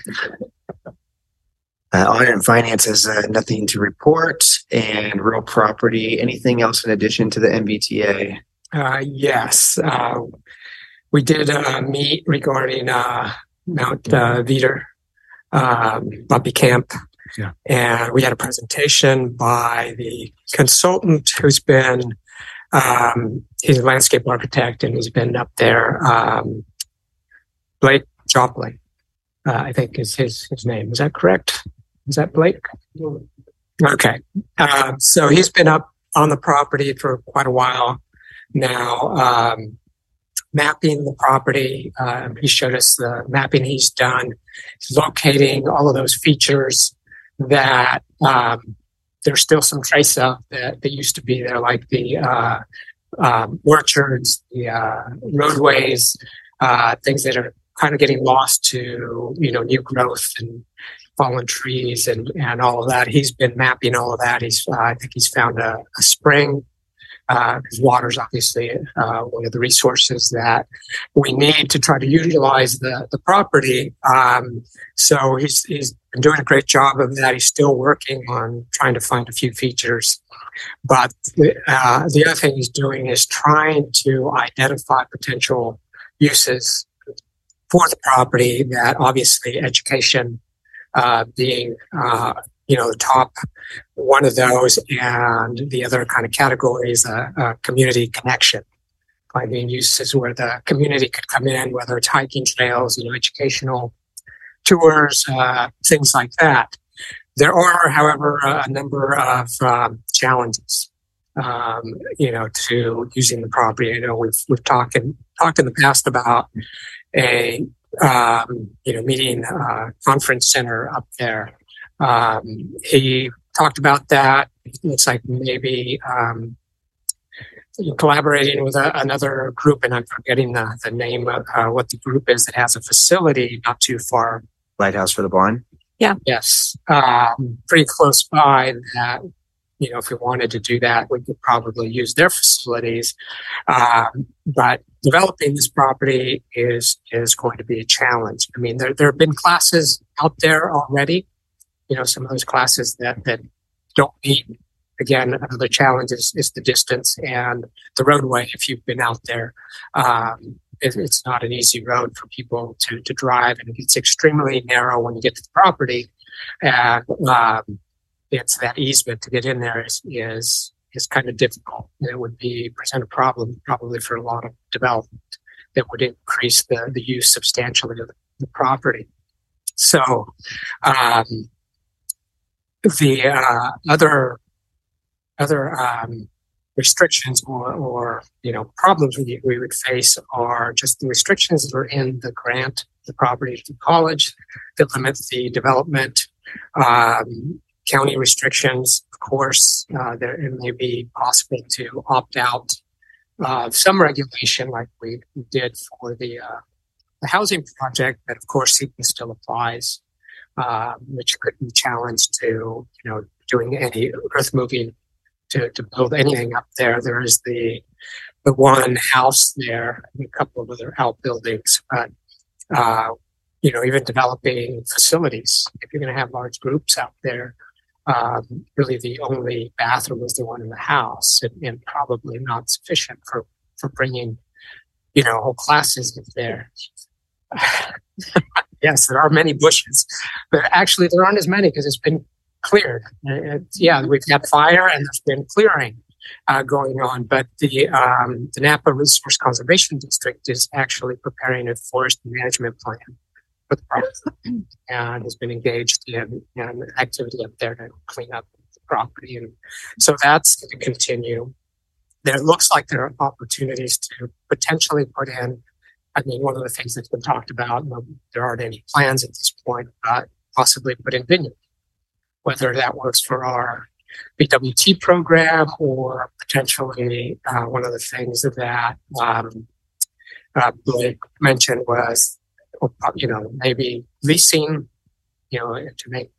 Speaker 1: Uh, audit and finance has uh, nothing to report, and real property. Anything else in addition to the NVTA?
Speaker 6: Uh, yes, uh, we did uh, meet regarding uh, Mount uh, Veeder, um, Bumpy Camp.
Speaker 1: Yeah.
Speaker 6: And we had a presentation by the consultant who's been, um, he's a landscape architect and he's been up there um, Blake Joplin, uh, I think is his, his name. Is that correct? Is that Blake? Okay. Um, so he's been up on the property for quite a while now, um, mapping the property. Um, he showed us the mapping he's done, locating all of those features that um, there's still some trace of that, that used to be there, like the uh, um, orchards, the uh, roadways, uh, things that are kind of getting lost to you know new growth and fallen trees and and all of that. He's been mapping all of that. He's uh, I think he's found a, a spring. Uh, water is obviously uh, one of the resources that we need to try to utilize the the property. Um, so he's he's been doing a great job of that. He's still working on trying to find a few features. But uh, the other thing he's doing is trying to identify potential uses for the property that obviously education uh, being uh, you know the top one of those and the other kind of categories uh, uh, community connection. Finding uses where the community could come in whether it's hiking trails you know educational tours uh, things like that. There are however a number of um, challenges um, you know to using the property. I know we've we've talked in, talked in the past about a um, you know meeting uh, conference center up there. Um, he talked about that. It looks like maybe um, collaborating with a, another group, and I'm forgetting the, the name of uh, what the group is that has a facility not too far.
Speaker 1: Lighthouse for the Blind.
Speaker 10: Yeah.
Speaker 6: Yes, um, pretty close by that you know, if we wanted to do that, we could probably use their facilities. Um, but developing this property is is going to be a challenge. I mean, there there have been classes out there already. You know, some of those classes that that don't meet. Again, another challenge is, is the distance and the roadway. If you've been out there, um, it, it's not an easy road for people to to drive, and it's extremely narrow when you get to the property. And um, it's that easement to get in there is is, is kind of difficult. It would be present a problem probably for a lot of development that would increase the, the use substantially of the property. So um, the uh, other other um, restrictions or, or you know problems we, we would face are just the restrictions that are in the grant the property to the college that limit the development um, county restrictions. Of course, uh, there it may be possible to opt out of some regulation, like we did for the uh, the housing project. But of course, CEQA still applies, uh, which could be challenged to you know doing any earth moving to, to build anything up there. There is the the one house there, and a couple of other outbuildings, but uh, you know, even developing facilities. If you're going to have large groups out there, um, really the only bathroom was the one in the house and, and, probably not sufficient for, for bringing you know, whole classes there. (laughs) yes, there are many bushes, but actually there aren't as many because it's been cleared. It's, yeah, we've had fire and there's been clearing uh, going on, but the um, the Napa Resource Conservation District is actually preparing a forest management plan the (laughs) and has been engaged in, in activity up there to clean up the property, and so that's going to continue. There looks like there are opportunities to potentially put in. I mean, one of the things that's been talked about, there aren't any plans at this point, but possibly put in vineyard whether that works for our VWT program or potentially uh, one of the things that um, uh, Blake mentioned was, you know, maybe leasing, you know, to make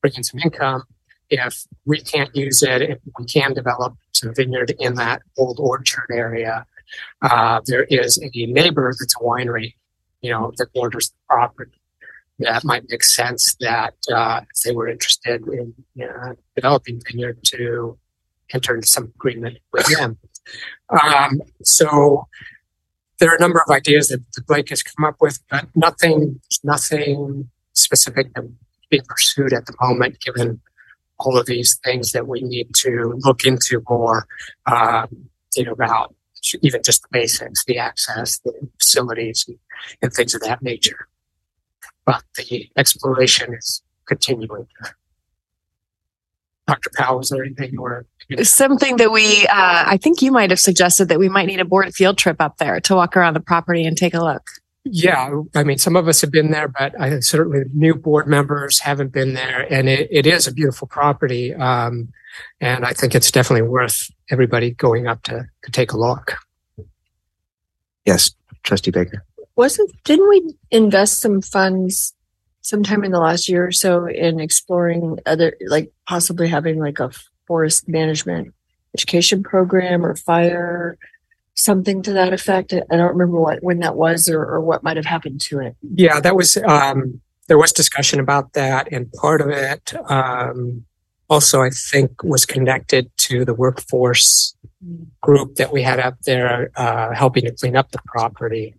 Speaker 6: bring in some income. If we can't use it, if we can develop some vineyard in that old orchard area, uh, there is a neighbor that's a winery, you know, that borders the property that might make sense that uh, if they were interested in uh, developing vineyard to enter into some agreement with them. Um, so there are a number of ideas that Blake has come up with, but nothing, nothing specific that being pursued at the moment, given all of these things that we need to look into more, um, you know, about even just the basics, the access, the facilities, and things of that nature but the exploration is continuing. Dr. Powell, is there anything or
Speaker 10: Something that we, uh, I think you might have suggested that we might need a board field trip up there to walk around the property and take a look.
Speaker 6: Yeah, I mean, some of us have been there, but I certainly new board members haven't been there, and it, it is a beautiful property. Um, and I think it's definitely worth everybody going up to, to take a look.
Speaker 1: Yes, Trustee Baker.
Speaker 2: Wasn't, didn't we invest some funds sometime in the last year or so in exploring other, like possibly having like a forest management education program or fire, something to that effect? I don't remember what, when that was or, or what might have happened to it.
Speaker 6: Yeah, that was um, there was discussion about that, and part of it um, also, I think, was connected to the workforce group that we had up there uh, helping to clean up the property.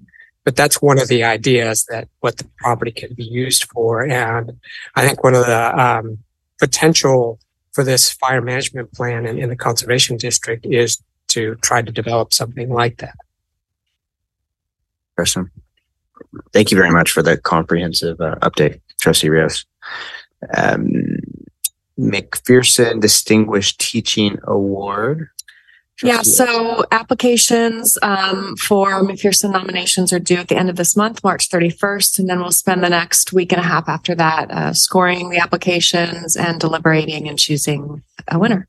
Speaker 6: But that's one of the ideas that what the property can be used for, and I think one of the um, potential for this fire management plan in, in the conservation district is to try to develop something like that.
Speaker 1: Person. Thank you very much for the comprehensive uh, update, Trustee Rios. Um, McPherson Distinguished Teaching Award.
Speaker 10: Yeah, so applications um, for McPherson nominations are due at the end of this month, March 31st, and then we'll spend the next week and a half after that uh, scoring the applications and deliberating and choosing a winner.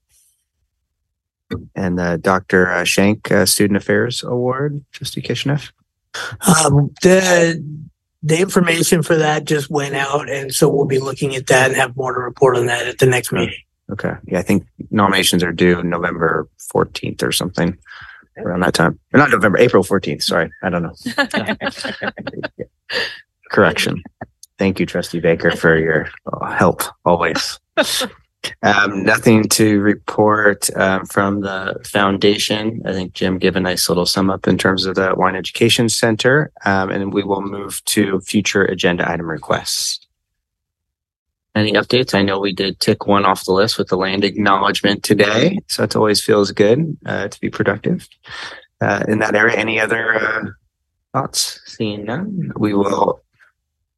Speaker 1: and uh, Dr. uh, Shank uh, Student Affairs Award, Trustee Kishinev.
Speaker 7: Um, the the information for that just went out, and so we'll be looking at that and have more to report on that at the next meeting.
Speaker 1: Okay. Yeah, I think nominations are due November 14th or something around that time. Or not November, April 14th. Sorry. I don't know. (laughs) Correction. Thank you, Trustee Baker, for your help always. Um, nothing to report um, from the foundation. I think Jim gave a nice little sum up in terms of the Wine Education Center, um, and we will move to future agenda item requests. Any updates? I know we did tick one off the list with the land acknowledgement today, so it always feels good uh, to be productive uh, in that area. Any other uh, thoughts? Seeing none, we will.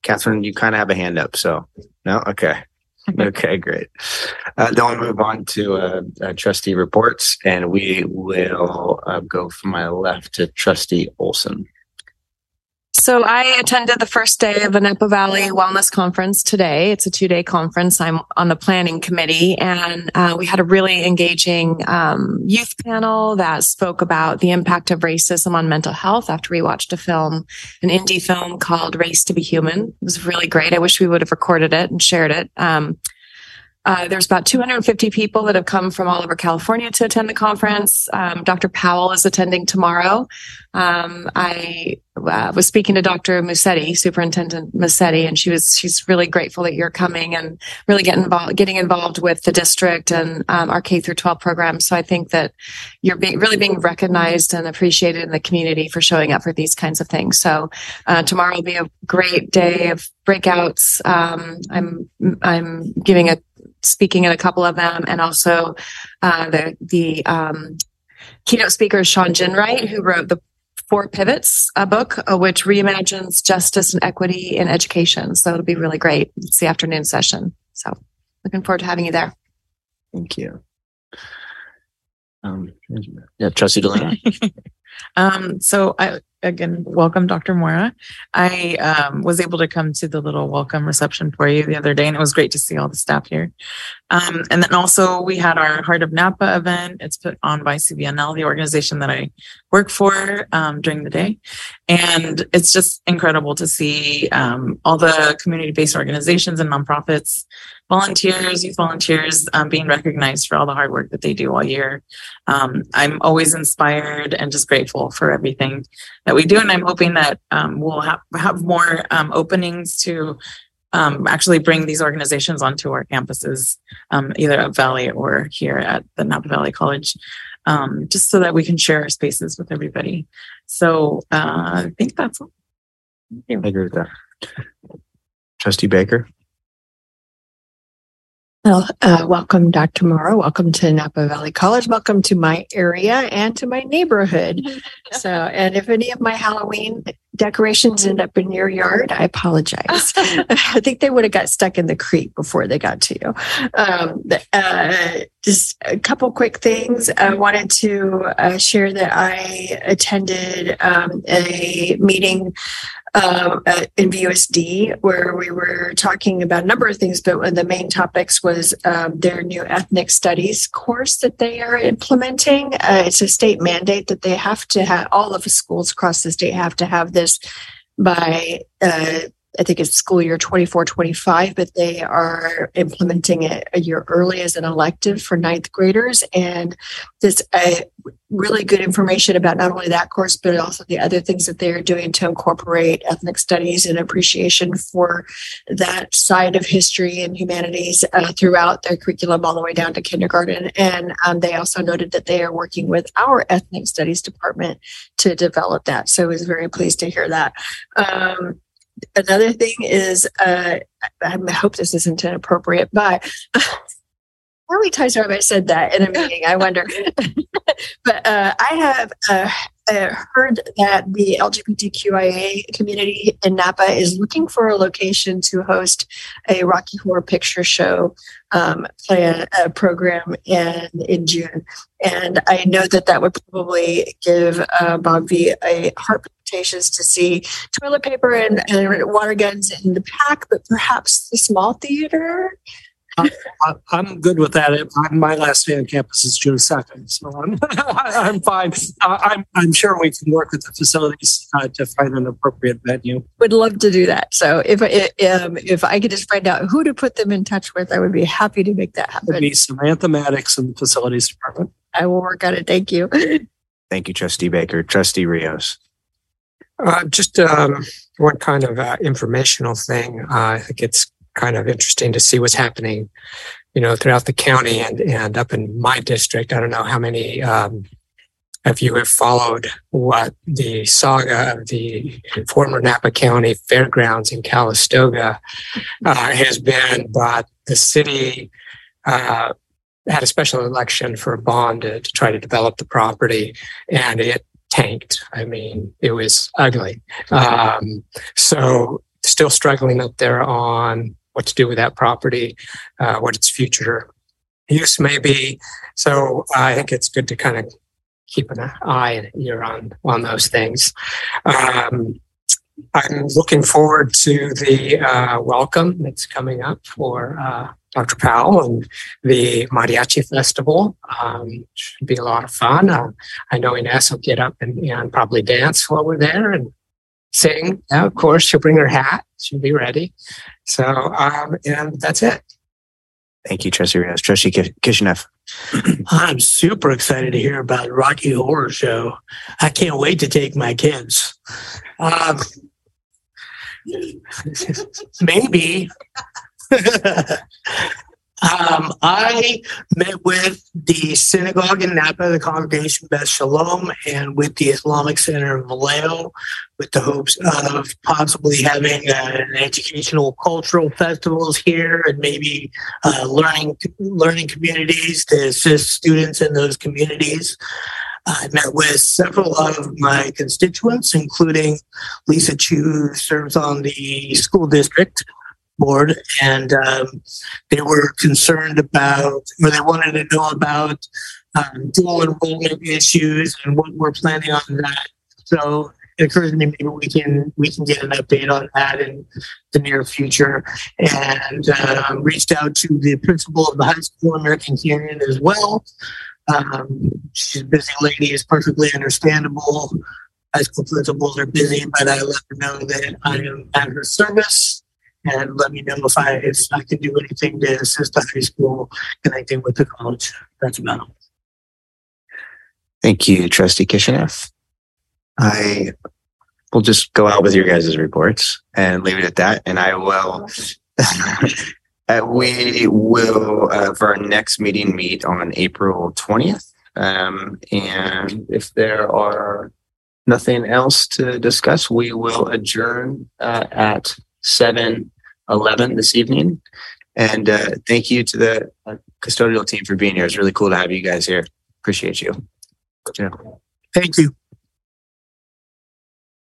Speaker 1: Catherine, you kind of have a hand up, so no, okay. (laughs) Okay, great. Uh, then we'll move on to uh, uh, trustee reports, and we will uh, go from my left to trustee Olson.
Speaker 10: So I attended the first day of the Napa Valley Wellness Conference today. It's a two-day conference. I'm on the planning committee, and uh, we had a really engaging um, youth panel that spoke about the impact of racism on mental health. After we watched a film, an indie film called "Race to Be Human," it was really great. I wish we would have recorded it and shared it. Um, Uh, there's about 250 people that have come from all over California to attend the conference. Um, Dr. Powell is attending tomorrow. Um, I uh, was speaking to Dr. Mucetti, Superintendent Mucetti, and she was she's really grateful that you're coming and really getting involved, getting involved with the district and um, our K through 12 programs. So I think that you're being really being recognized and appreciated in the community for showing up for these kinds of things. So uh, tomorrow will be a great day of breakouts. Um, I'm I'm giving a speaking at a couple of them, and also uh, the the um, keynote speaker is Shawn Ginwright, who wrote the Four Pivots, a book uh, which reimagines justice and equity in education. So it'll be really great. It's the afternoon session. So looking forward to having you there.
Speaker 1: Thank you. Um, yeah, Trustee (laughs) Delana.
Speaker 8: Um, so I, again, welcome Dr. Mora. I, um, was able to come to the little welcome reception for you the other day and it was great to see all the staff here. Um, and then also we had our Heart of Napa event. It's put on by CBNL, the organization that I work for, um, during the day. And it's just incredible to see, um, all the community-based organizations and nonprofits volunteers, youth volunteers, um, being recognized for all the hard work that they do all year. Um, I'm always inspired and just grateful for everything that we do. And I'm hoping that um, we'll have, have more um, openings to um, actually bring these organizations onto our campuses, um, either at Valley or here at the Napa Valley College. Um, just so that we can share our spaces with everybody. So uh, I think that's all.
Speaker 1: I agree with that. Trustee Baker.
Speaker 2: Well, uh, welcome, Dr. Mora. Welcome to Napa Valley College. Welcome to my area and to my neighborhood. (laughs) So, and if any of my Halloween decorations end up in your yard, I apologize. (laughs) (laughs) I think they would have got stuck in the creek before they got to you. Um, uh, just a couple quick things. I wanted to uh, share that I attended um, a meeting um, in VUSD where we were talking about a number of things, but one of the main topics was um, their new ethnic studies course that they are implementing. Uh, it's a state mandate that they have to have, all of the schools across the state have to have this by uh, I think it's school year 24 25, but they are implementing it a year early as an elective for ninth graders. And this uh, really good information about not only that course, but also the other things that they are doing to incorporate ethnic studies and appreciation for that side of history and humanities uh, throughout their curriculum, all the way down to kindergarten. And um, they also noted that they are working with our ethnic studies department to develop that. So I was very pleased to hear that. Um, another thing is, uh, I hope this isn't inappropriate, but (laughs) how many times have I said that in a meeting? I wonder. (laughs) but uh, I have uh, uh, heard that the LGBTQIA community in Napa is looking for a location to host a Rocky Horror Picture Show um, play a, program in in June, and I know that that would probably give uh, Bob V a heart palpitations to see toilet paper and, and water guns in the pack, but perhaps the small theater
Speaker 4: I, I'm good with that. My last day on campus is June second, so I'm (laughs) I'm fine. I'm I'm sure we can work with the facilities uh, to find an appropriate venue.
Speaker 2: Would love to do that. So if um, if I could just find out who to put them in touch with, I would be happy to make that happen.
Speaker 4: It'd be Samantha Maddox in the facilities department.
Speaker 2: I will work on it. Thank you. (laughs)
Speaker 1: Thank you, Trustee Baker. Trustee Rios.
Speaker 6: Uh, just um, one kind of uh, informational thing. Uh, I think it's kind of interesting to see what's happening, you know, throughout the county and, and up in my district. I don't know how many um, of you have followed what the saga of the former Napa County Fairgrounds in Calistoga uh, has been, but the city uh, had a special election for a bond to, to try to develop the property, and it tanked. I mean, it was ugly. Um, so still struggling up there on what to do with that property, uh, what its future use may be. So I think it's good to kind of keep an eye and ear on on those things. Um, I'm looking forward to the uh, welcome that's coming up for uh, Dr. Powell and the Mariachi Festival. Um, should be a lot of fun. Uh, I know Ines will get up and, and probably dance while we're there and sing. Yeah, of course, she'll bring her hat. She'll be ready. So, um, and that's it.
Speaker 1: Thank you, Trustee Rios. Trustee Kishinev. (clears throat)
Speaker 7: I'm super excited to hear about Rocky Horror Show. I can't wait to take my kids. Um, (laughs) maybe. Um, I met with the synagogue in Napa, the congregation Beth Shalom, and with the Islamic Center in Vallejo, with the hopes of possibly having uh, an educational cultural festivals here and maybe uh, learning learning communities to assist students in those communities. I met with several of my constituents, including Lisa Chu, who serves on the school district board, and um, they were concerned about, or they wanted to know about um, dual enrollment issues and what we're planning on that. So it occurs to me maybe we can we can get an update on that in the near future, and uh, reached out to the principal of the high school American Canyon as well. Um, she's a busy lady, is perfectly understandable. High school principals are busy, but I let her know that I am at her service and let me know if I if I can do anything to assist the high school connecting with the college. That's about it.
Speaker 1: Thank you, Trustee Kishinev. I will just go out with your guys' reports and leave it at that. And I will, (laughs) uh, we will, uh, for our next meeting, meet on April 20th. Um, and if there are nothing else to discuss, we will adjourn uh, at 7 11 this evening. And uh, thank you to the uh, custodial team for being here. It's really cool to have you guys here. Appreciate you. Yeah.
Speaker 7: Thank you.